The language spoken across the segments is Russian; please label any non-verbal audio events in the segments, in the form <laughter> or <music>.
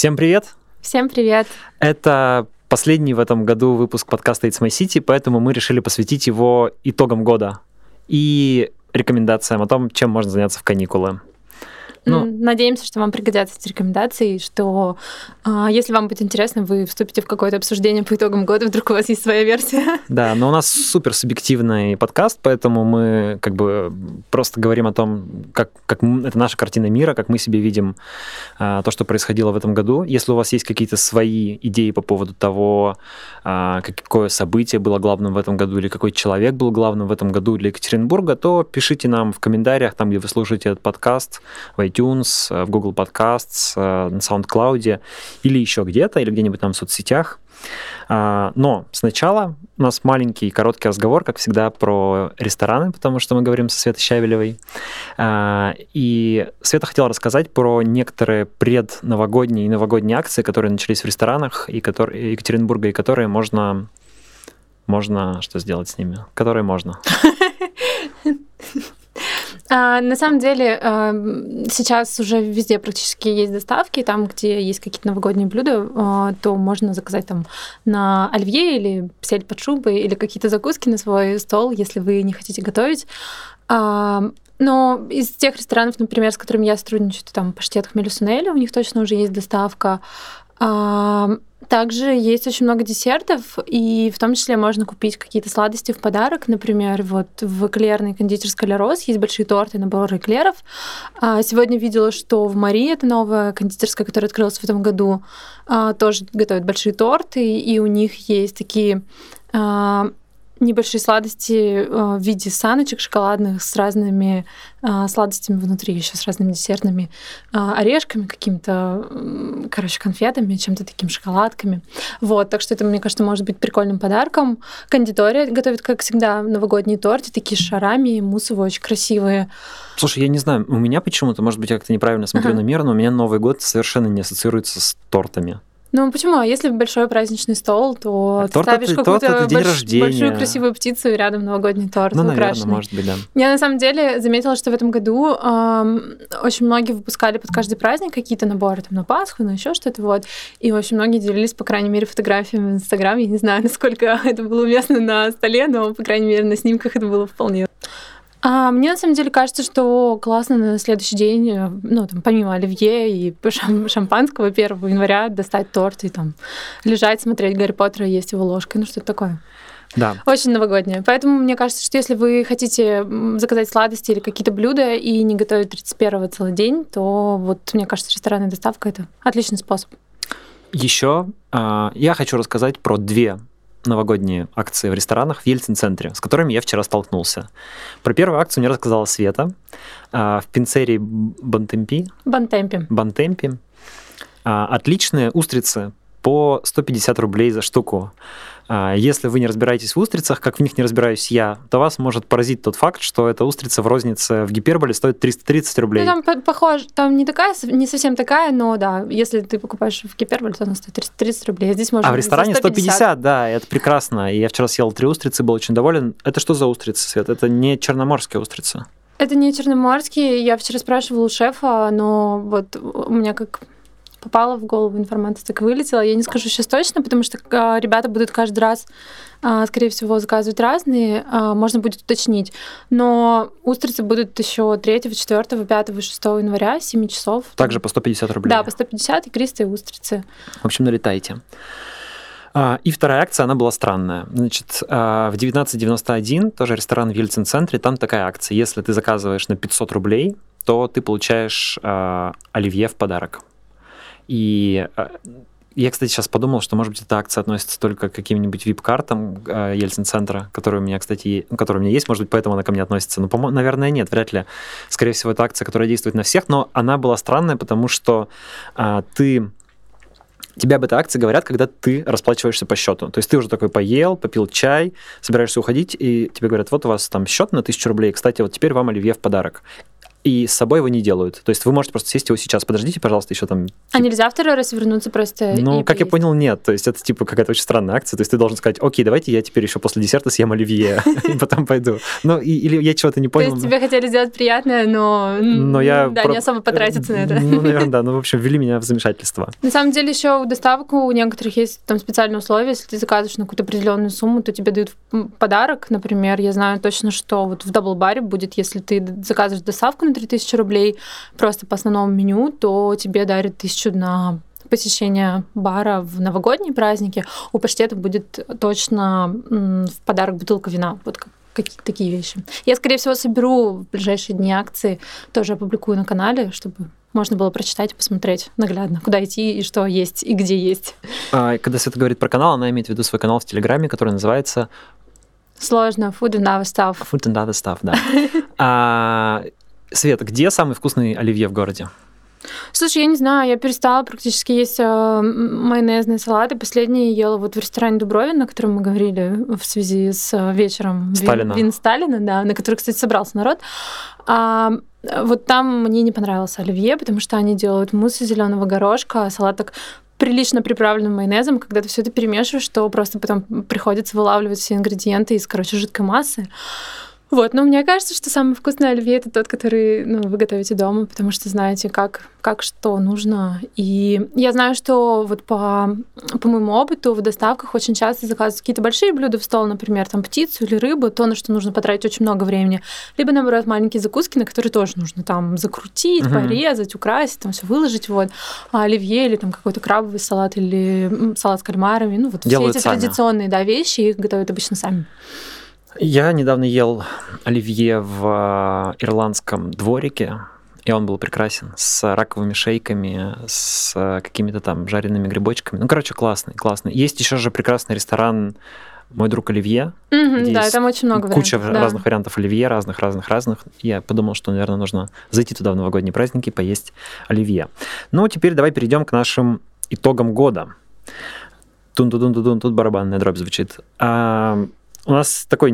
Всем привет! Всем привет! Это последний в этом году выпуск подкаста It's My City, поэтому мы решили посвятить его итогам года и рекомендациям о том, чем можно заняться в каникулы. Ну, Надеемся, что вам пригодятся эти рекомендации, что а, если вам будет интересно, вы вступите в какое-то обсуждение по итогам года, вдруг у вас есть своя версия. <laughs> Да, но у нас супер субъективный подкаст, поэтому мы как бы просто говорим о том, как, как это наша картина мира, как мы себе видим а, то, что происходило в этом году. Если у вас есть какие-то свои идеи по поводу того, а, какое событие было главным в этом году, или какой человек был главным в этом году для Екатеринбурга, то пишите нам в комментариях, там, где вы слушаете этот подкаст, в iTunes, э, в Google Podcasts, э, на SoundCloud или еще где-то, или где-нибудь там в соцсетях. А, но сначала у нас маленький короткий разговор, как всегда, про рестораны, потому что мы говорим со Светой Щавелевой. А, и Света хотела рассказать про некоторые предновогодние и новогодние акции, которые начались в ресторанах и которые, Екатеринбурга, и которые можно можно что сделать с ними? Которые можно. <laughs> А, на самом деле а, сейчас уже везде практически есть доставки, там, где есть какие-то новогодние блюда, а, то можно заказать там на оливье или сель под шубой или какие-то закуски на свой стол, если вы не хотите готовить. А, но из тех ресторанов, например, с которыми я сотрудничаю, там паштет Хмелю у них точно уже есть доставка. А, также есть очень много десертов, и в том числе можно купить какие-то сладости в подарок. Например, вот в эклерной кондитерской Ля Рос есть большие торты, наборы эклеров. А, сегодня видела, что в Мари, это новая кондитерская, которая открылась в этом году, а, тоже готовят большие торты, и у них есть такие небольшие сладости э, в виде саночек шоколадных с разными э, сладостями внутри, еще с разными десертными э, орешками, какими-то, короче, конфетами, чем-то таким шоколадками. Вот, так что это, мне кажется, может быть прикольным подарком. Кондитория готовит, как всегда, новогодние торты, такие с шарами, муссовые, очень красивые. Слушай, я не знаю, у меня почему-то, может быть, я как-то неправильно смотрю ага. на мир, но у меня Новый год совершенно не ассоциируется с тортами. Ну почему? А если большой праздничный стол, то а ты ставишь какую-то больш... большую красивую птицу и рядом новогодний торт ну, наверное, может быть, да. Я на самом деле заметила, что в этом году эм, очень многие выпускали под каждый праздник какие-то наборы там на Пасху, на еще что-то вот. И очень многие делились, по крайней мере, фотографиями в Инстаграм. Я не знаю, <laughs> насколько это было уместно на столе, но, по крайней мере, на снимках это было вполне. А мне на самом деле кажется, что классно на следующий день, э, ну, там, помимо оливье и <laughs> шампанского 1 января достать торт и там лежать, смотреть Гарри Поттера и есть его ложкой, ну, что-то такое. Да. Очень новогоднее. Поэтому мне кажется, что если вы хотите заказать сладости или какие-то блюда и не готовить 31-го целый день, то вот, мне кажется, ресторанная доставка — это отличный способ. Еще э, я хочу рассказать про две новогодние акции в ресторанах в Ельцин-центре, с которыми я вчера столкнулся. Про первую акцию мне рассказала Света а, в пинцерии Бантемпи. Бантемпи. Бантемпи. А, отличные устрицы по 150 рублей за штуку. А, если вы не разбираетесь в устрицах, как в них не разбираюсь я, то вас может поразить тот факт, что эта устрица в рознице в гиперболе стоит 330 рублей. Ну, там похоже, там не такая, не совсем такая, но да, если ты покупаешь в гиперболе, то она стоит 330 рублей. А здесь можно А в ресторане 150, 150 да, это прекрасно. И я вчера съел три устрицы, был очень доволен. Это что за устрицы, Свет? Это не черноморские устрицы? Это не черноморские. Я вчера спрашивала у шефа, но вот у меня как попала в голову информация, так вылетела. Я не скажу сейчас точно, потому что а, ребята будут каждый раз, а, скорее всего, заказывать разные, а, можно будет уточнить. Но устрицы будут еще 3, 4, 5 и 6 января, 7 часов. Также по 150 рублей? Да, по 150 и кристые устрицы. В общем, налетайте. И вторая акция, она была странная. Значит, в 1991, тоже ресторан в Ельцин-центре, там такая акция. Если ты заказываешь на 500 рублей, то ты получаешь оливье в подарок. И э, я, кстати, сейчас подумал, что, может быть, эта акция относится только к каким-нибудь VIP-картам э, Ельцин-центра, которые у меня, кстати, которые у меня есть, может быть, поэтому она ко мне относится. Но, по наверное, нет, вряд ли. Скорее всего, это акция, которая действует на всех, но она была странная, потому что а, ты тебе об этой акции говорят, когда ты расплачиваешься по счету. То есть ты уже такой поел, попил чай, собираешься уходить, и тебе говорят, вот у вас там счет на тысячу рублей, кстати, вот теперь вам оливье в подарок и с собой его не делают. То есть вы можете просто сесть его сейчас, подождите, пожалуйста, еще там... А типа... нельзя второй раз вернуться просто Ну, как поесть? я понял, нет. То есть это типа какая-то очень странная акция. То есть ты должен сказать, окей, давайте я теперь еще после десерта съем оливье, <laughs> и потом пойду. Ну, или я чего-то не понял. То есть тебе хотели сделать приятное, но... Но я... Да, не особо потратиться на это. Ну, наверное, да. Ну, в общем, ввели меня в замешательство. <laughs> На самом деле еще у доставку у некоторых есть там специальные условия. Если ты заказываешь на какую-то определенную сумму, то тебе дают подарок. Например, я знаю точно, что вот в Bar будет, если ты заказываешь доставку на 3000 рублей просто по основному меню, то тебе дарят тысячу на посещение бара в новогодние праздники. У паштета будет точно в подарок бутылка вина. Вот какие-то такие вещи. Я, скорее всего, соберу в ближайшие дни акции, тоже опубликую на канале, чтобы можно было прочитать и посмотреть наглядно, куда идти и что есть, и где есть. А, когда Света говорит про канал, она имеет в виду свой канал в Телеграме, который называется Сложно. Food and other stuff. Food and other stuff, да. <laughs> Свет, где самый вкусный оливье в городе? Слушай, я не знаю, я перестала практически есть э, майонезные салаты. Последние ела вот в ресторане Дубровин, на котором мы говорили в связи с э, вечером Сталина. Вин, Вин Сталина, да, на который, кстати, собрался народ. А, вот там мне не понравился оливье, потому что они делают мусс из зеленого горошка, а салат так прилично приправленным майонезом, когда ты все это перемешиваешь, что просто потом приходится вылавливать все ингредиенты из, короче, жидкой массы. Вот, но мне кажется, что самый вкусный оливье это тот, который ну, вы готовите дома, потому что знаете, как, как что нужно. И я знаю, что вот по, по моему опыту в доставках очень часто заказывают какие-то большие блюда в стол, например, там птицу или рыбу, то, на что нужно потратить очень много времени. Либо, наоборот, маленькие закуски, на которые тоже нужно там закрутить, угу. порезать, украсить, там все выложить. Вот. А оливье или там какой-то крабовый салат или салат с кальмарами. Ну, вот Делают все эти сами. традиционные да, вещи, их готовят обычно сами. Я недавно ел оливье в э, ирландском дворике, и он был прекрасен, с раковыми шейками, с какими-то там жареными грибочками. Ну, короче, классный, классный. Есть еще же прекрасный ресторан мой друг Оливье. Mm-hmm, да, там очень много Куча вариантов, разных да. вариантов Оливье, разных-разных-разных. Я подумал, что, наверное, нужно зайти туда в новогодние праздники, поесть Оливье. Ну, теперь давай перейдем к нашим итогам года. Тун-тун-тун-тун, тут барабанная дробь звучит. А, у нас такой,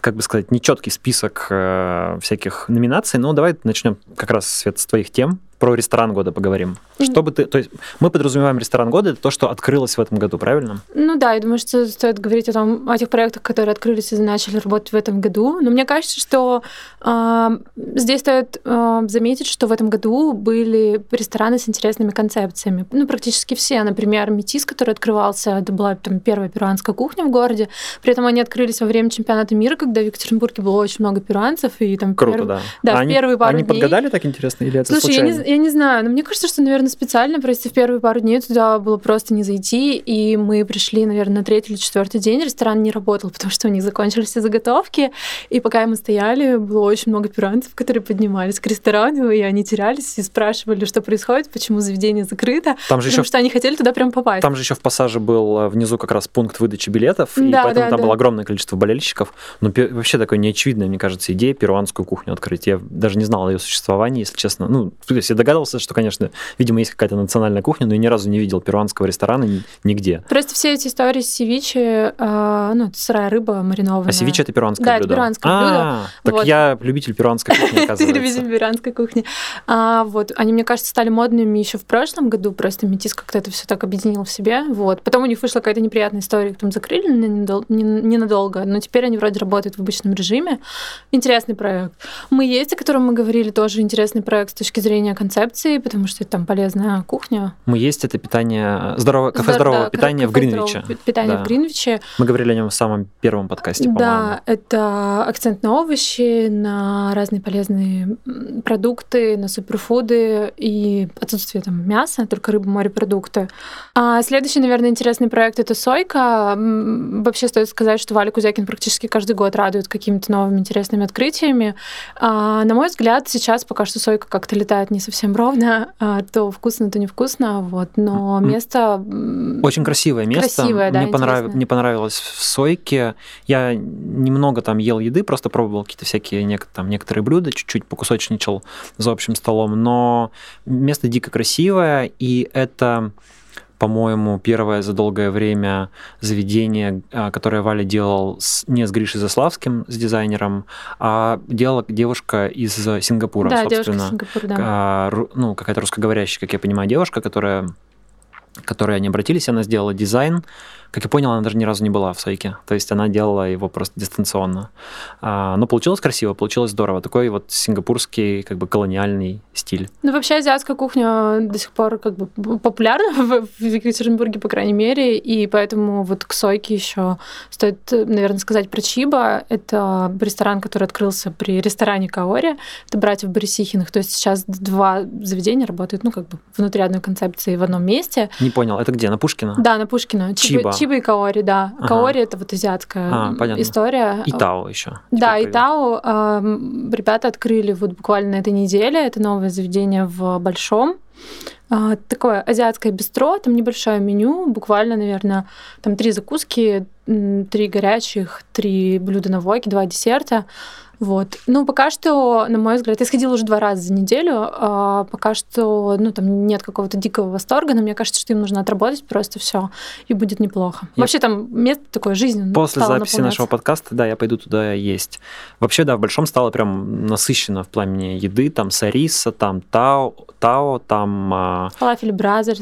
как бы сказать, нечеткий список э, всяких номинаций, но давай начнем как раз, Свет, с твоих тем про ресторан года поговорим. Что бы ты, то есть мы подразумеваем ресторан года, это то, что открылось в этом году, правильно? Ну да, я думаю, что стоит говорить о том, о тех проектах, которые открылись и начали работать в этом году. Но мне кажется, что э, здесь стоит э, заметить, что в этом году были рестораны с интересными концепциями. Ну, практически все. Например, Метис, который открывался, это была там первая перуанская кухня в городе. При этом они открылись во время чемпионата мира, когда в Екатеринбурге было очень много перуанцев. И там Круто, перв... да. Да, а они, первые пару Они дней... подгадали так интересно или это Слушай, случайно? я не, я не знаю, но мне кажется, что, наверное, специально просто в первые пару дней туда было просто не зайти, и мы пришли, наверное, на третий или четвертый день, ресторан не работал, <laughs> потому что у них закончились все заготовки, и пока мы стояли, было очень много пиранцев, которые поднимались к ресторану, и они терялись и спрашивали, что происходит, почему заведение закрыто, там же потому еще... что они хотели туда прям попасть. Там же еще в пассаже был э, внизу как раз пункт выдачи билетов, и Да, поэтому да, там да. было огромное количество болельщиков. Но вообще такой неочевидная, мне кажется, идея перуанскую кухню открыть. Я даже не знал о ее существовании, если честно. Ну, то есть я догадывался, что, конечно, видимо, есть какая-то национальная кухня, но я ни разу не видел перуанского ресторана ни- нигде. Просто все эти истории с севиче, э, ну, это сырая рыба маринованная. А севиче это перуанское Да, это блюдо. перуанское а, Так Вот. я любитель перуанской кухни, <laughs> оказывается. любитель перуанской кухни. А, вот, они, мне кажется, стали модными еще в прошлом году, просто Метис как-то это все так объединил в себе. Вот. Потом у них вышла какая-то неприятная история, их там закрыли ненадолго, но теперь они вроде работают в обычном режиме. Интересный проект. Мы есть, о котором мы говорили, тоже интересный проект с точки зрения концепции, потому что это там полезная кухня. Мы есть это питание, здоровое, кафе Здор- здорового да, питания в Гринвиче. Питание Да. в Гринвиче. Мы говорили о нем в самом первом подкасте, по-моему. Да, это акцент на овощи, на разные полезные продукты, на суперфуды и отсутствие там мяса, только рыба, морепродукты. А следующий, наверное, интересный проект это сойка. Вообще стоит сказать, что Валя Кузякин практически каждый год радует какими-то новыми интересными открытиями. А, на мой взгляд, сейчас пока что сойка как-то летает не совсем ровно, а, то вкусно, то невкусно, вот. Но место Очень красивое место. Красивое, да, мне, понрав- мне понравилось в Сойке. Я немного там ел еды, просто пробовал какие-то всякие нек- там, некоторые блюда, чуть-чуть покусочничал за общим столом. Но место дико красивое, и это по-моему, первое за долгое время заведение, а, которое Валя делал с, не с Гришей Заславским, с дизайнером, а делала девушка из Сингапура, да, собственно. девушка из Сингапура, да. А, ну, какая-то русскоговорящая, как я понимаю, девушка, которая которые они обратились, она сделала дизайн. Как я понял, она даже ни разу не была в Сайке. То есть она делала его просто дистанционно. А, но получилось красиво, получилось здорово. Такой вот сингапурский, как бы колониальный стиль. Ну, вообще азиатская кухня до сих пор как бы популярна <laughs> в Екатеринбурге, по крайней мере, и поэтому вот к Сойке еще стоит, наверное, сказать про Чиба. Это ресторан, который открылся при ресторане Каори. Это братьев Борисихиных. То есть сейчас два заведения работают, ну, как бы внутри одной концепции в одном месте. Не понял, это где? На Пушкина? Да, на Пушкина. Чиба. Чиба и Каори, да. Ага. Каори это вот азиатская А, понятно. история. И Тао еще. Да, и Тау э, ребята открыли вот буквально на этой неделе. Это новое заведение в Большом. Э, такое азиатское бистро, там небольшое меню, буквально, наверное, там три закуски, три горячих, три блюда на воке, два десерта. Вот. Ну, пока что, на мой взгляд, я сходила уже два раза за неделю, а пока что, ну, там нет какого-то дикого восторга, но мне кажется, что им нужно отработать просто все, и будет неплохо. Я- Вообще там место такое жизненное. После записи наполняться. нашего подкаста, да, я пойду туда есть. Вообще, да, в Большом стало прям насыщенно в плане еды. Там Сариса, там Тао, Тао там.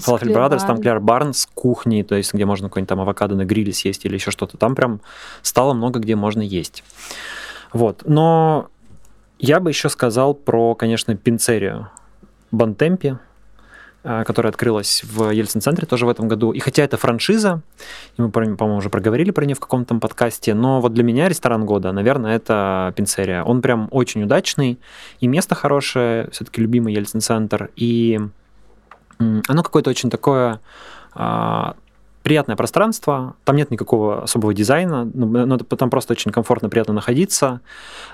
Falafel Clear Brothers, Bar. там Clear Barn с кухней, то есть где можно какой-нибудь там авокадо на гриле съесть или еще что-то. Там прям стало много где можно есть. Вот. Но я бы еще сказал про, конечно, пинцерию Бонтемпи, а, которая открылась в Ельцин-центре тоже в этом году. И хотя это франшиза, и мы, по-моему, уже проговорили про нее в каком-то там подкасте, но вот для меня ресторан года, наверное, это пинцерия. Он прям очень удачный, и место хорошее, все-таки любимый Ельцин-центр, и оно какое-то очень такое а, приятное пространство, там нет никакого особого дизайна, ну, но это- там просто очень комфортно, приятно находиться,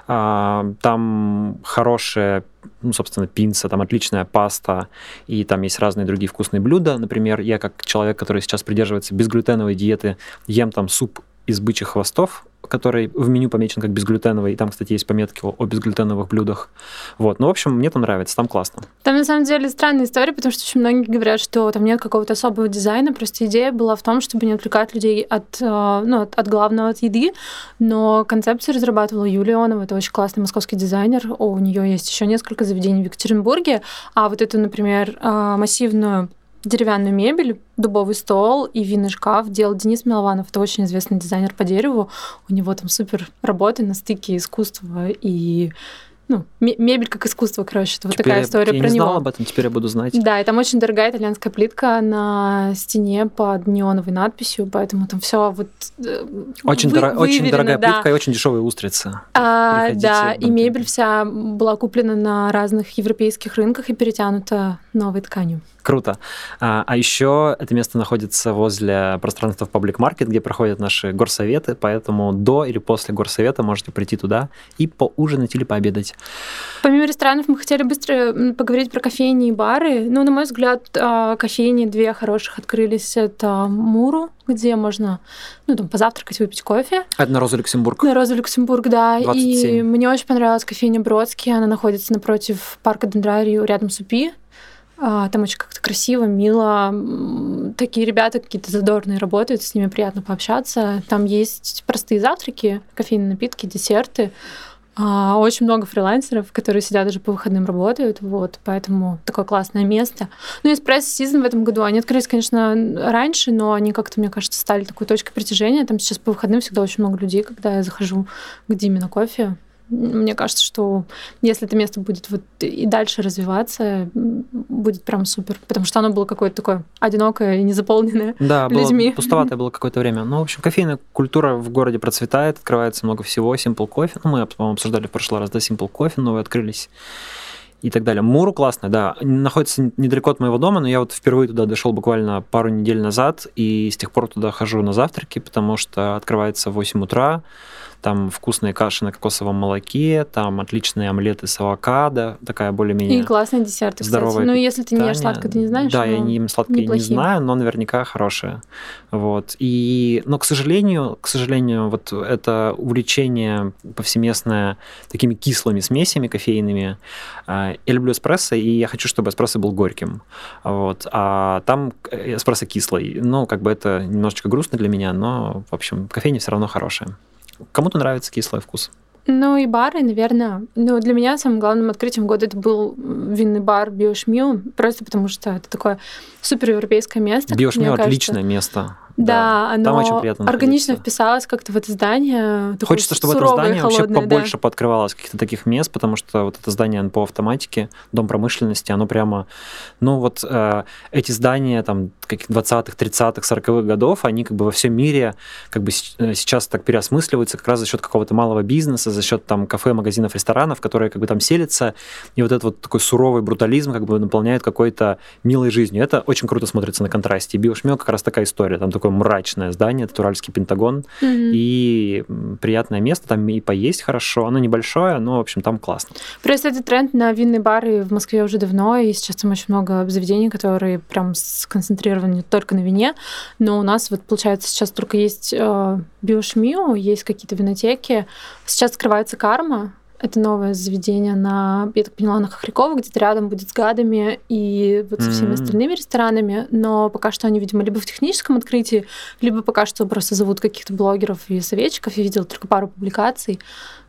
А, там хорошая, ну, собственно, пинца, там отличная паста, и там есть разные другие вкусные блюда. Например, я как человек, который сейчас придерживается безглютеновой диеты, ем там суп из бычьих хвостов, который в меню помечен как безглютеновый, и там, кстати, есть пометки о, о безглютеновых блюдах. Вот, ну, в общем, мне там нравится, там классно. Там на самом деле странная история, потому что очень многие говорят, что там нет какого-то особого дизайна. Просто идея была в том, чтобы не отвлекать людей от, э, ну, от, от главного, от еды. Но концепцию разрабатывала Юлия Ионова, это очень классный московский дизайнер. У нее есть еще несколько заведений в Екатеринбурге. А вот эту, например, э, массивную деревянную мебель, дубовый стол и винный шкаф делал Денис Милованов. Это очень известный дизайнер по дереву. У него там супер работы на стыке искусства и ну, ме- мебель как искусство, короче. Это вот Теперь такая я- история я про не него. знал об этом, теперь я буду знать. Да, и там очень дорогая итальянская плитка на стене под неоновой надписью, поэтому там все вот э, Очень, вы- дора- очень дорогая да. плитка и очень дешевые устрицы. А, Приходите да, и мебель вся была куплена на разных европейских рынках и перетянута новой тканью. Круто. А, а еще это место находится возле пространства в Public Market, где проходят наши горсоветы, поэтому до или после горсовета можете прийти туда и поужинать или пообедать. Помимо ресторанов мы хотели быстро поговорить про кофейни и бары. Ну, на мой взгляд, а, кофейни две хороших открылись. Это Муру, где можно ну, там, позавтракать, выпить кофе. Это на Розу Люксембург. На Розу Люксембург, да. 27. И мне очень понравилась кофейня Бродский. Она находится напротив парка Дендрарию, рядом с УПИ. А, Там очень как-то красиво, мило. Такие ребята какие-то задорные работают, с ними приятно пообщаться. Там есть простые завтраки, кофейные напитки, десерты. А, Очень много фрилансеров, которые сидят даже по выходным работают, вот, поэтому такое классное место. Ну, и Espresso Season в этом году, они открылись, конечно, раньше, но они как-то, мне кажется, стали такой точкой притяжения. Там сейчас по выходным всегда очень много людей, когда я захожу к Диме на кофе. Мне кажется, что если это место будет вот и дальше развиваться, будет прям супер, потому что оно было какое-то такое одинокое и незаполненное. Да, было людьми. пустоватое было какое-то время. Ну, в общем, кофейная культура в городе процветает, открывается много всего. Simple Coffee, ну, мы, по-моему, обсуждали в прошлый раз, да, Simple Coffee новые открылись и так далее. Муру классная, да, находится недалеко от моего дома, но я вот впервые туда дошел буквально пару недель назад, и с тех пор туда хожу на завтраки, потому что открывается в 8 утра, там вкусные каши на кокосовом молоке, там отличные омлеты с авокадо, такая более-менее И классные десерты, здоровое кстати. Ну, если ты не ешь сладкое, ты не знаешь. Да, я но не сладкое, не знаю, но наверняка хорошее. Вот. И, но, к сожалению, к сожалению, вот это увлечение повсеместное такими кислыми смесями кофейными. а, Я люблю эспрессо, и я хочу, чтобы эспрессо был горьким. Вот. А там эспрессо кислый. Ну, как бы это немножечко грустно для меня, но, в общем, кофейня все равно хорошая. Кому-то нравится кислый вкус. Ну и бары, наверное. Ну, для меня самым главным открытием года это был винный бар Биошмю, просто потому что это такое суперевропейское место. Кажется. отличное место. Да, оно там очень приятно органично находиться. вписалось как-то в это здание. Хочется, чтобы это суровое, здание вообще холодное, да. побольше пооткрывалось каких-то таких мест, потому что вот это здание НПО автоматики, дом промышленности, оно прямо, ну вот э, эти здания там каких 20-х, 30-х, 40-х годов, они как бы во всем мире как бы э, сейчас так переосмысливаются как раз за счет какого-то малого бизнеса, за счет там кафе, магазинов, ресторанов, которые как бы там селятся, и вот этот вот такой суровый брутализм как бы наполняет какой-то милой жизнью. Это очень круто смотрится на контрасте. И Биошмё как раз такая история, там такое мрачное здание, это Уральский Пентагон, Мгм. и приятное место, там и поесть хорошо. Оно небольшое, но, в общем, там классно. Просто этот тренд на винные бары в Москве уже давно, и сейчас там очень много заведений, которые прям сконцентрированы только на вине. Но у нас вот, получается, сейчас только есть э, биошмио, есть какие-то винотеки. Сейчас открывается карма, это новое заведение на, я так поняла, на Хохрякова, где-то рядом будет с гадами и вот со всеми М. остальными ресторанами. Но пока что они, видимо, либо в техническом открытии, либо пока что просто зовут каких-то блогеров и советчиков. Я видела только пару публикаций.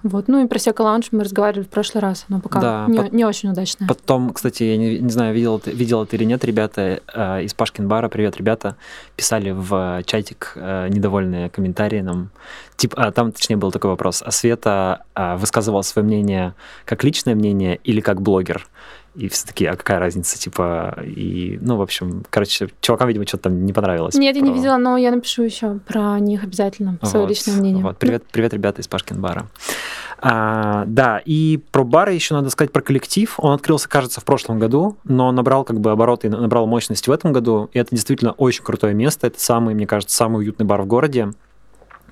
Вот. Ну и про Сека Лаунж мы разговаривали в прошлый раз, но пока Да, не, пот- не очень удачно. Потом, кстати, я не, не знаю, видел, ты- видел ты или нет, ребята э, из Пашкин бара, привет, ребята, писали в чатик э, недовольные комментарии нам. Типа, а, там, точнее, был такой вопрос. А Света а, высказывала свое мнение как личное мнение или как блогер? И все таки а какая разница, типа, и, ну, в общем, короче, чувакам, видимо, что-то там не понравилось. Нет, я не про- видела, но я напишу еще про них обязательно, свое Вот, личное мнение. Вот. Привет, привет, ребята из Пашкин бара. А, да, и про бары еще надо сказать про коллектив. Он открылся, кажется, в прошлом году, но набрал как бы обороты, набрал мощности в этом году. И это действительно очень крутое место. Это самый, мне кажется, самый уютный бар в городе.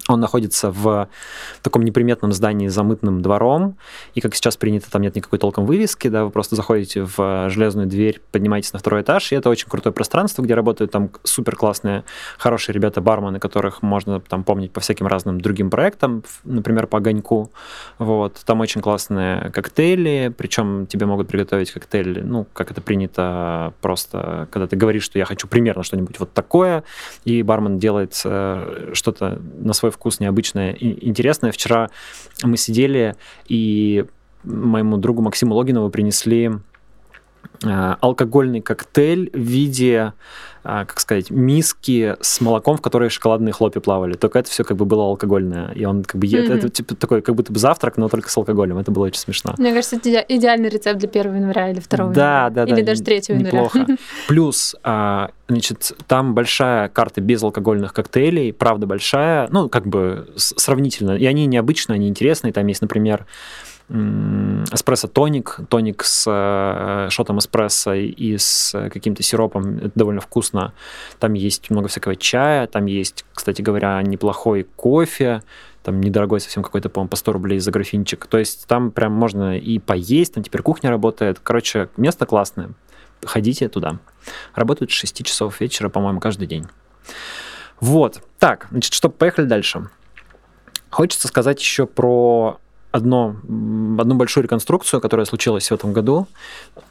Он находится в таком неприметном здании с замытным двором, и как сейчас принято, там нет никакой толком вывески, да, вы просто заходите в железную дверь, поднимаетесь на второй этаж, и это очень крутое пространство, где работают там супер классные, хорошие ребята-бармены, которых можно там помнить по всяким разным другим проектам, например, по огоньку. Вот. Там очень классные коктейли, причем тебе могут приготовить коктейль, ну, как это принято, просто когда ты говоришь, что я хочу примерно что-нибудь вот такое, и бармен делает э, что-то на свой вкус необычное и интересное. Вчера мы сидели, и моему другу Максиму Логинову принесли алкогольный коктейль в виде, э, как сказать, миски с молоком, в которой шоколадные хлопья плавали. Только это все как бы было алкогольное. И он как бы... е- Мгм. Это типа такой как будто бы завтрак, но только с алкоголем. Это было очень смешно. Мне кажется, это иде- идеальный рецепт для 1 января или 2 Да, января. да, Или да, даже 3 января. Неплохо. <laughs> Плюс, а, значит, там большая карта безалкогольных коктейлей, правда большая, ну, как бы сравнительно. И они необычные, они интересные. Там есть, например, эспрессо-тоник, тоник с э, шотом эспрессо и с каким-то сиропом. Это довольно вкусно. Там есть много всякого чая, там есть, кстати говоря, неплохой кофе, там недорогой совсем какой-то, по-моему, по 100 рублей за графинчик. То есть там прям можно и поесть, там теперь кухня работает. Короче, место классное. Ходите туда. Работают с 6 часов вечера, по-моему, каждый день. Вот. Так, значит, что, поехали дальше. Хочется сказать еще про одно, одну большую реконструкцию, которая случилась в этом году.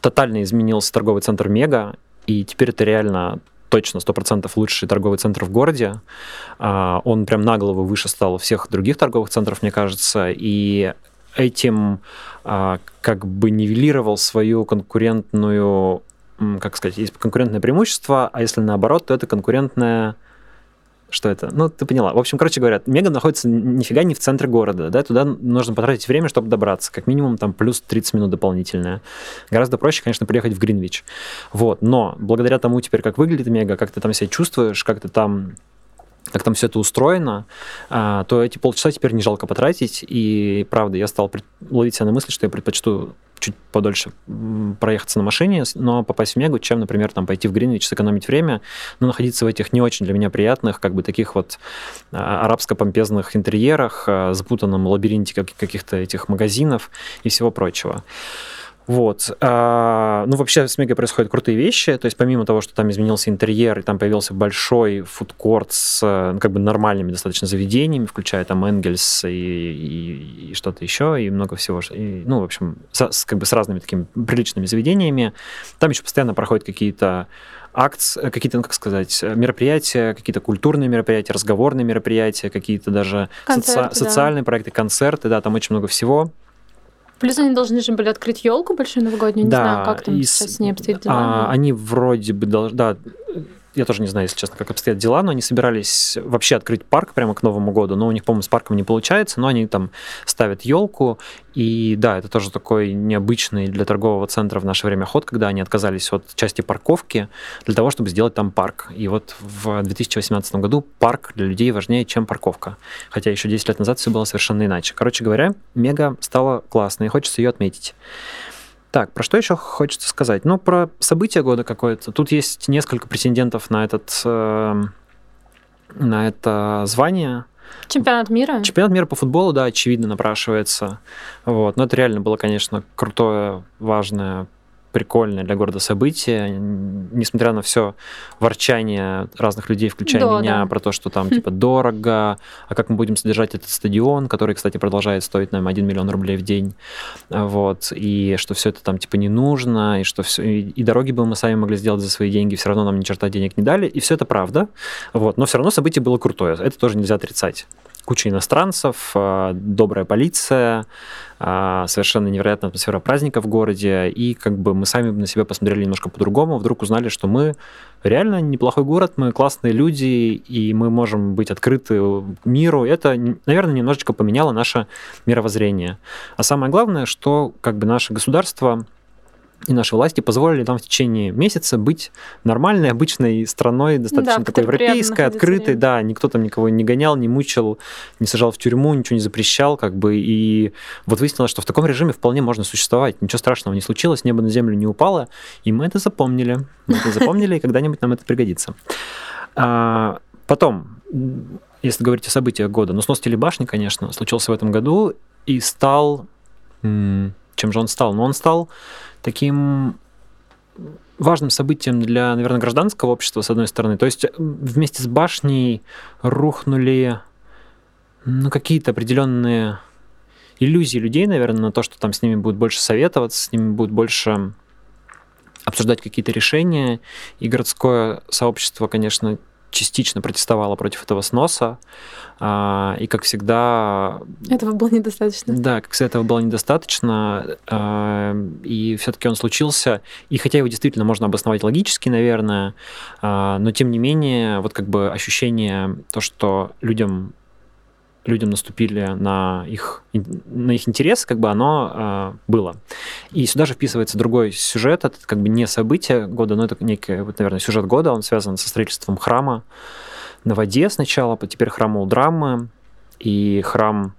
Тотально изменился торговый центр Мега, и теперь это реально точно 100% лучший торговый центр в городе. А, Он прям на голову выше стал всех других торговых центров, мне кажется, и этим а, как бы нивелировал свою конкурентную, как сказать, есть конкурентное преимущество, а если наоборот, то это конкурентное что это? Ну, ты поняла. В общем, короче говоря, Мега находится нифига не в центре города, да, туда нужно потратить время, чтобы добраться, как минимум там плюс 30 минут дополнительное. Гораздо проще, конечно, приехать в Гринвич. Вот, но благодаря тому теперь, как выглядит Мега, как ты там себя чувствуешь, как ты там как там все это устроено, а, то эти полчаса теперь не жалко потратить. И правда, я стал ловить себя на мысли, что я предпочту чуть подольше проехаться на машине, но попасть в Мегу, чем, например, там пойти в Гринвич, сэкономить время, но находиться в этих не очень для меня приятных, как бы таких вот а, арабско-помпезных интерьерах, запутанном лабиринте каких-то этих магазинов и всего прочего. Вот. А, ну, вообще с Мегой происходят крутые вещи. То есть, помимо того, что там изменился интерьер, и там появился большой фудкорт с ну, как бы нормальными достаточно заведениями, включая там Энгельс и, и, и что-то еще, и много всего. И, ну, в общем, с, как бы с разными такими приличными заведениями. Там еще постоянно проходят какие-то акции, какие-то, ну, как сказать, мероприятия, какие-то культурные мероприятия, разговорные мероприятия, какие-то даже концерты, соци- да. социальные проекты, концерты, да, там очень много всего. Плюс они должны же были открыть елку большую новогоднюю. Не да, знаю, как там сейчас с ней обстоит дела. А, они вроде бы должны. Да, я тоже не знаю, если честно, как обстоят дела, но они собирались вообще открыть парк прямо к Новому году, но у них, по-моему, с парком не получается, но они там ставят елку, и да, это тоже такой необычный для торгового центра в наше время ход, когда они отказались от части парковки для того, чтобы сделать там парк. И вот в 2018 году парк для людей важнее, чем парковка. Хотя еще 10 лет назад все было совершенно иначе. Короче говоря, мега стала классной, и хочется ее отметить. Так, про что еще хочется сказать? Ну, про события года какое-то. Тут есть несколько претендентов на этот э, на это звание. Чемпионат мира? Чемпионат мира по футболу, да, очевидно, напрашивается. Вот. Но это реально было, конечно, крутое, важное прикольное для города событие, несмотря на все ворчание разных людей, включая да, меня, да. про то, что там типа дорого, а как мы будем содержать этот стадион, который, кстати, продолжает стоить нам 1 миллион рублей в день, вот, и что все это там типа не нужно, и что все, и, и дороги бы мы сами могли сделать за свои деньги, все равно нам ни черта денег не дали, и все это правда, вот, но все равно событие было крутое, это тоже нельзя отрицать куча иностранцев, а, добрая полиция, а, совершенно невероятная атмосфера праздника в городе, и как бы мы сами на себя посмотрели немножко по-другому, вдруг узнали, что мы реально неплохой город, мы классные люди, и мы можем быть открыты миру. Это, наверное, немножечко поменяло наше мировоззрение. А самое главное, что как бы наше государство и наши власти позволили нам в течение месяца быть нормальной, обычной страной, достаточно да, такой европейской, открытой, да, никто там никого не гонял, не мучил, не сажал в тюрьму, ничего не запрещал, как бы, и вот выяснилось, что в таком режиме вполне можно существовать, ничего страшного не случилось, небо на землю не упало, и мы это запомнили, мы это запомнили, и когда-нибудь нам это пригодится. А, потом, если говорить о событиях года, ну, снос телебашни, конечно, случился в этом году и стал... Чем же он стал? Ну, он стал таким важным событием для, наверное, гражданского общества, с одной стороны. То есть вместе с башней рухнули ну, какие-то определенные иллюзии людей, наверное, на то, что там с ними будет больше советоваться, с ними будет больше обсуждать какие-то решения. И городское сообщество, конечно, частично протестовала против этого сноса. А, и, как всегда... Этого было недостаточно. Да, как всегда, этого было недостаточно. А, и все-таки он случился. И хотя его действительно можно обосновать логически, наверное, а, но тем не менее, вот как бы ощущение, то, что людям людям наступили на их, на их интерес, как бы оно э, было. И сюда же вписывается другой сюжет, это как бы не событие года, но это некий, вот, наверное, сюжет года, он связан со строительством храма на воде сначала, теперь храм Улдрамы, и храм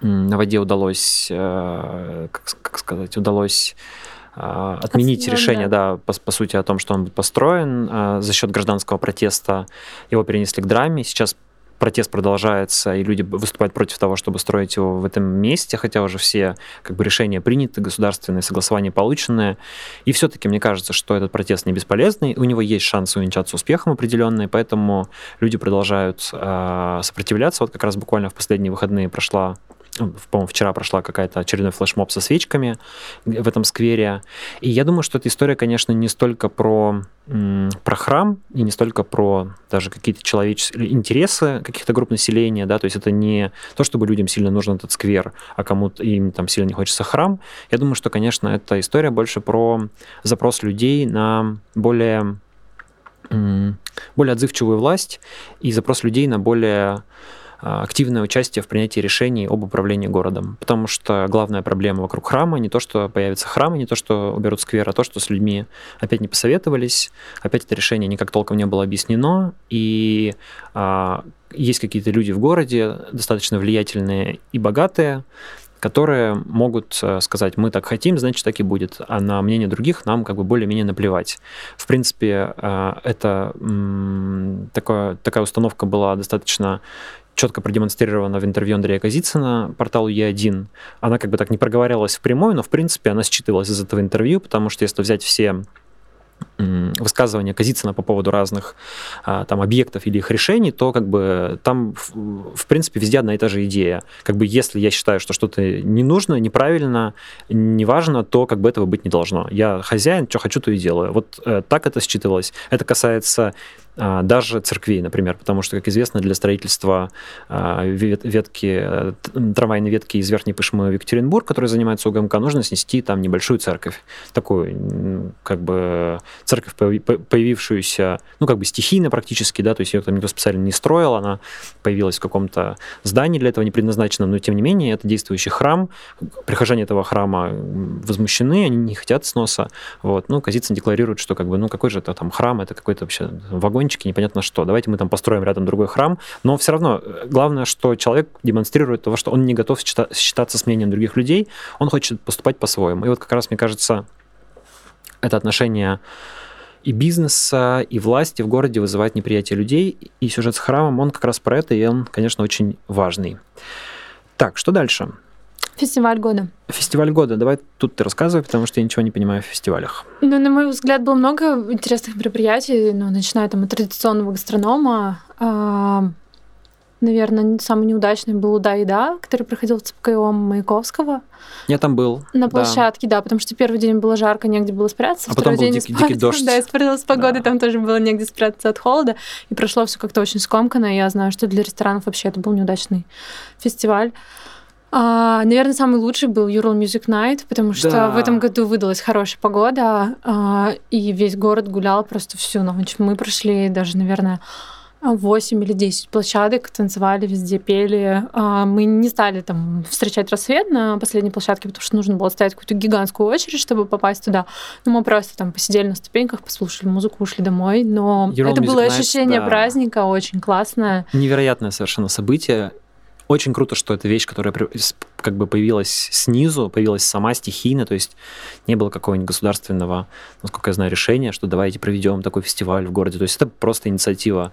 на воде удалось, э, как, как сказать, удалось э, отменить Отстань, решение, да, да по, по сути, о том, что он будет построен э, за счет гражданского протеста. Его перенесли к драме. Сейчас протест продолжается, и люди выступают против того, чтобы строить его в этом месте, хотя уже все как бы, решения приняты, государственные согласования полученные. И все-таки мне кажется, что этот протест не бесполезный, у него есть шансы увенчаться успехом определенный, поэтому люди продолжают э, сопротивляться. Вот как раз буквально в последние выходные прошла по-моему, вчера прошла какая-то очередной флешмоб со свечками в этом сквере. И я думаю, что эта история, конечно, не столько про, про храм и не столько про даже какие-то человеческие интересы каких-то групп населения, да, то есть это не то, чтобы людям сильно нужен этот сквер, а кому-то им там сильно не хочется храм. Я думаю, что, конечно, эта история больше про запрос людей на более более отзывчивую власть и запрос людей на более активное участие в принятии решений об управлении городом. Потому что главная проблема вокруг храма не то, что появится храм, не то, что уберут сквер, а то, что с людьми опять не посоветовались, опять это решение никак толком не было объяснено, и а, есть какие-то люди в городе, достаточно влиятельные и богатые, которые могут э, сказать, мы так хотим, значит, так и будет, а на мнение других нам как бы более-менее наплевать. В принципе, э, это такая, такая установка была достаточно четко продемонстрирована в интервью Андрея Казицына порталу Е1. Она как бы так не проговаривалась впрямую, но в принципе она считывалась из этого интервью, потому что если взять все высказывания Казицына по поводу разных а, там объектов или их решений, то как бы там в принципе везде одна и та же идея. Как бы если я считаю, что что-то не нужно, неправильно, неважно, то как бы этого быть не должно. Я хозяин, что хочу, то и делаю. Вот э, так это считывалось. Это касается а, даже церквей, например, потому что, как известно, для строительства а, ветки, э, трамвайной ветки из Верхней Пышмы в Екатеринбург, который занимается УГМК, нужно снести там небольшую церковь. Такую, как бы, церковь, появившуюся, ну, как бы стихийно практически, да, то есть ее там никто специально не строил, она появилась в каком-то здании для этого не предназначенном, но, тем не менее, это действующий храм. Прихожане этого храма возмущены, они не хотят сноса. Вот. Ну, Казицын декларирует, что, как бы, ну, какой же это там храм, это какой-то вообще вагон вагончики, непонятно что. Давайте мы там построим рядом другой храм. Но все равно э, главное, что человек демонстрирует того, что он не готов считаться с мнением других людей, он хочет поступать по-своему. И вот как раз, мне кажется, это отношение и бизнеса, и власти в городе вызывает неприятие людей. И сюжет с храмом, он как раз про это, и он, конечно, очень важный. Так, что дальше? Фестиваль года. Фестиваль года. Давай тут ты рассказывай, потому что я ничего не понимаю в фестивалях. Ну, на мой взгляд, было много интересных мероприятий, ну, начиная там от традиционного гастронома. Наверное, самый неудачный был «Да и да», который проходил в ЦПКО Маяковского. Я там был. На площадке, да. да, потому что первый день было жарко, негде было спрятаться. А потом был день дикий, дикий дождь. Да, испортилась погода, да. там тоже было негде спрятаться от холода. И прошло все как-то очень скомканно. Я знаю, что для ресторанов вообще это был неудачный фестиваль. А, наверное, самый лучший был Ural Music Night, потому что да. в этом году выдалась хорошая погода, а, и весь город гулял просто всю ночь. Мы прошли даже, наверное, 8 или 10 площадок, танцевали везде, пели. А, мы не стали там встречать рассвет на последней площадке, потому что нужно было стоять какую-то гигантскую очередь, чтобы попасть туда. Но мы просто там посидели на ступеньках, послушали музыку, ушли домой. Но Ural это было ощущение Night, да. праздника очень классное. Невероятное совершенно событие. Очень круто, что это вещь, которая как бы появилась снизу, появилась сама стихийно, то есть не было какого-нибудь государственного, насколько я знаю, решения, что давайте проведем такой фестиваль в городе. То есть это просто инициатива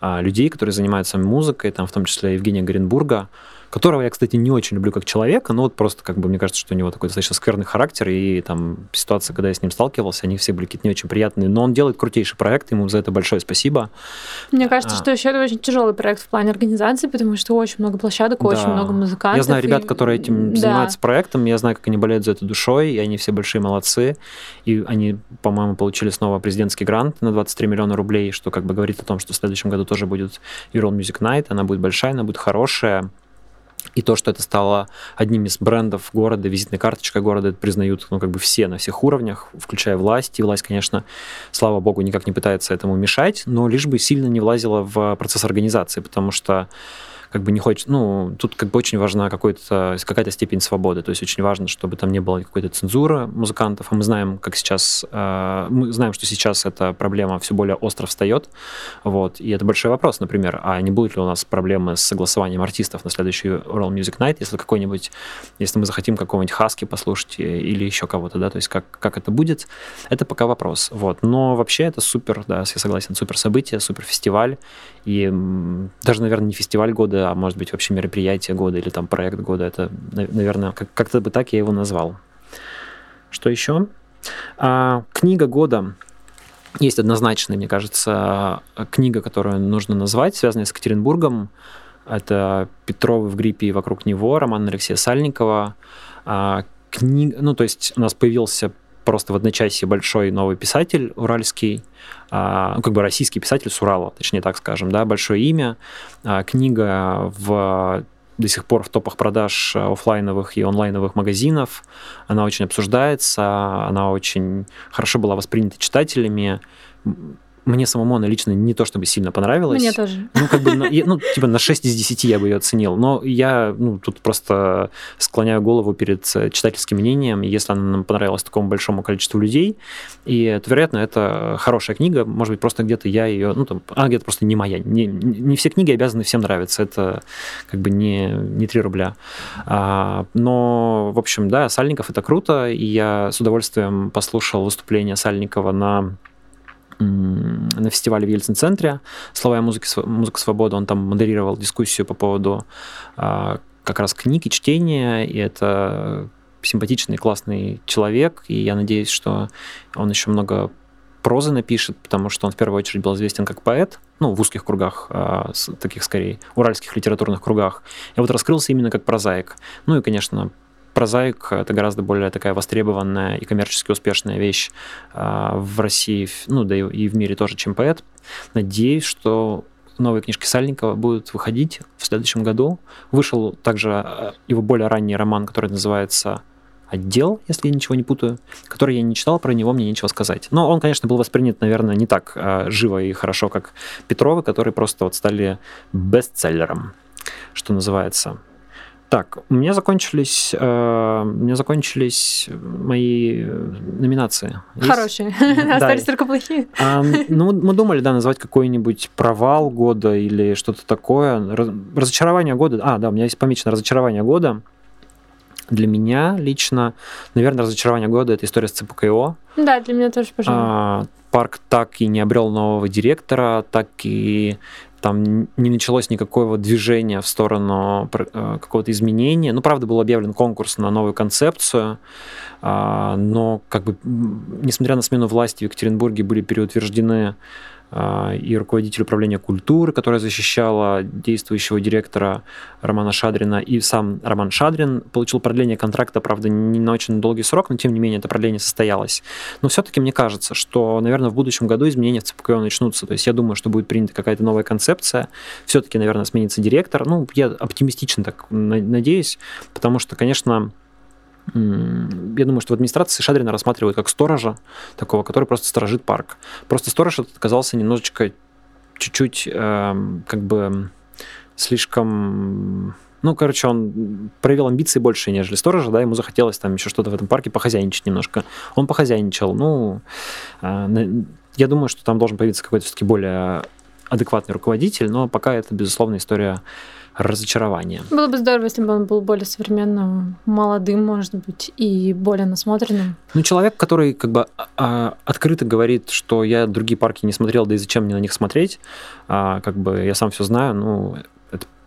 а, людей, которые занимаются музыкой, там в том числе Евгения Горенбурга, которого я, кстати, не очень люблю как человека, но вот просто, как бы, мне кажется, что у него такой достаточно скверный характер, и там ситуация, когда я с ним сталкивался, они все были какие-то не очень приятные, но он делает крутейший проект, ему за это большое спасибо. Мне кажется, а. что еще это очень тяжелый проект в плане организации, потому что очень много площадок, да. очень много музыкантов. Я знаю ребят, и... которые этим да. занимаются проектом, я знаю, как они болеют за это душой, и они все большие молодцы, и они, по-моему, получили снова президентский грант на 23 миллиона рублей, что как бы говорит о том, что в следующем году тоже будет Ural Music Night, она будет большая, она будет хорошая, и то, что это стало одним из брендов города, визитной карточкой города, это признают ну, как бы все на всех уровнях, включая власть. И власть, конечно, слава богу, никак не пытается этому мешать, но лишь бы сильно не влазила в процесс организации, потому что как бы не хочет, ну, тут как бы очень важна какая-то степень свободы, то есть очень важно, чтобы там не было какой-то цензуры музыкантов, а мы знаем, как сейчас, э, мы знаем, что сейчас эта проблема все более остро встает, вот, и это большой вопрос, например, а не будет ли у нас проблемы с согласованием артистов на следующий Royal Music Night, если какой-нибудь, если мы захотим какого-нибудь Хаски послушать или еще кого-то, да, то есть как, как это будет, это пока вопрос, вот, но вообще это супер, да, я согласен, супер событие, супер фестиваль, и даже, наверное, не фестиваль года, года, а может быть вообще мероприятие года или там проект года. Это, наверное, как-то бы так я его назвал. Что еще? А, книга года. Есть однозначная, мне кажется, книга, которую нужно назвать, связанная с Екатеринбургом. Это Петровы в гриппе и вокруг него, роман Алексея Сальникова. А, книга, ну, то есть у нас появился просто в одночасье большой новый писатель уральский, а, ну, как бы российский писатель с Урала, точнее так скажем, да, большое имя. А, книга в до сих пор в топах продаж офлайновых и онлайновых магазинов. Она очень обсуждается, она очень хорошо была воспринята читателями. Мне самому она лично не то чтобы сильно понравилась. Мне тоже. Ну, как бы, ну, типа на 6 из 10 я бы ее оценил. Но я, ну, тут просто склоняю голову перед э, читательским мнением. Если она нам понравилась такому большому количеству людей, и, то, вероятно, это хорошая книга. Может быть, просто где-то я ее, ну, там, она где-то просто не моя. Не, не все книги обязаны всем нравиться. Это как бы не, не 3 рубля. А, но, в общем, да, Сальников это круто, и я с удовольствием послушал выступление Сальникова на на фестивале в Ельцин-центре «Слова и музыки, музыка свободы». Он там модерировал дискуссию по поводу а, как раз книг и чтения, и это симпатичный, классный человек, и я надеюсь, что он еще много прозы напишет, потому что он в первую очередь был известен как поэт, ну, в узких кругах, а, таких скорее, уральских литературных кругах. И вот раскрылся именно как прозаик. Ну и, конечно, прозаик — это гораздо более такая востребованная и коммерчески успешная вещь а, в России, ну да и в мире тоже, чем поэт. Надеюсь, что новые книжки Сальникова будут выходить в следующем году. Вышел также а, его более ранний роман, который называется отдел, если я ничего не путаю, который я не читал, про него мне нечего сказать. Но он, конечно, был воспринят, наверное, не так э, живо и хорошо, как Петровы, которые просто вот стали бестселлером, что называется. Так, у меня закончились, э, у меня закончились мои номинации. Хорошие. <laughs> Остались только плохие. А, ну, мы думали, да, назвать какой-нибудь провал года или что-то такое. Разочарование года. А, да, у меня есть помечено разочарование года. Для меня лично, наверное, разочарование года это история с ЦПКО. Да, для меня тоже, пожалуйста. А, парк так и не обрел нового директора, так и там не началось никакого движения в сторону э, какого-то изменения. Ну, правда, был объявлен конкурс на новую концепцию, а, но как бы, несмотря на смену власти в Екатеринбурге, были переутверждены и руководитель управления культуры, которая защищала действующего директора Романа Шадрина, и сам Роман Шадрин получил продление контракта, правда, не на очень долгий срок, но тем не менее это продление состоялось. Но все-таки мне кажется, что, наверное, в будущем году изменения в ЦПКО начнутся. То есть я думаю, что будет принята какая-то новая концепция. Все-таки, наверное, сменится директор. Ну, я оптимистично так надеюсь, потому что, конечно, я думаю, что в администрации Шадрина рассматривают как сторожа, такого, который просто сторожит парк. Просто сторож этот оказался немножечко, чуть-чуть, э, как бы, слишком... Ну, короче, он проявил амбиции больше, нежели сторожа, да, ему захотелось там еще что-то в этом парке похозяйничать немножко. Он похозяйничал, ну, э, я думаю, что там должен появиться какой-то все-таки более адекватный руководитель, но пока это, безусловно, история разочарование. Было бы здорово, если бы он был более современным, молодым, может быть, и более насмотренным. Ну, человек, который как бы а, открыто говорит, что я другие парки не смотрел, да и зачем мне на них смотреть, а, как бы я сам все знаю, ну,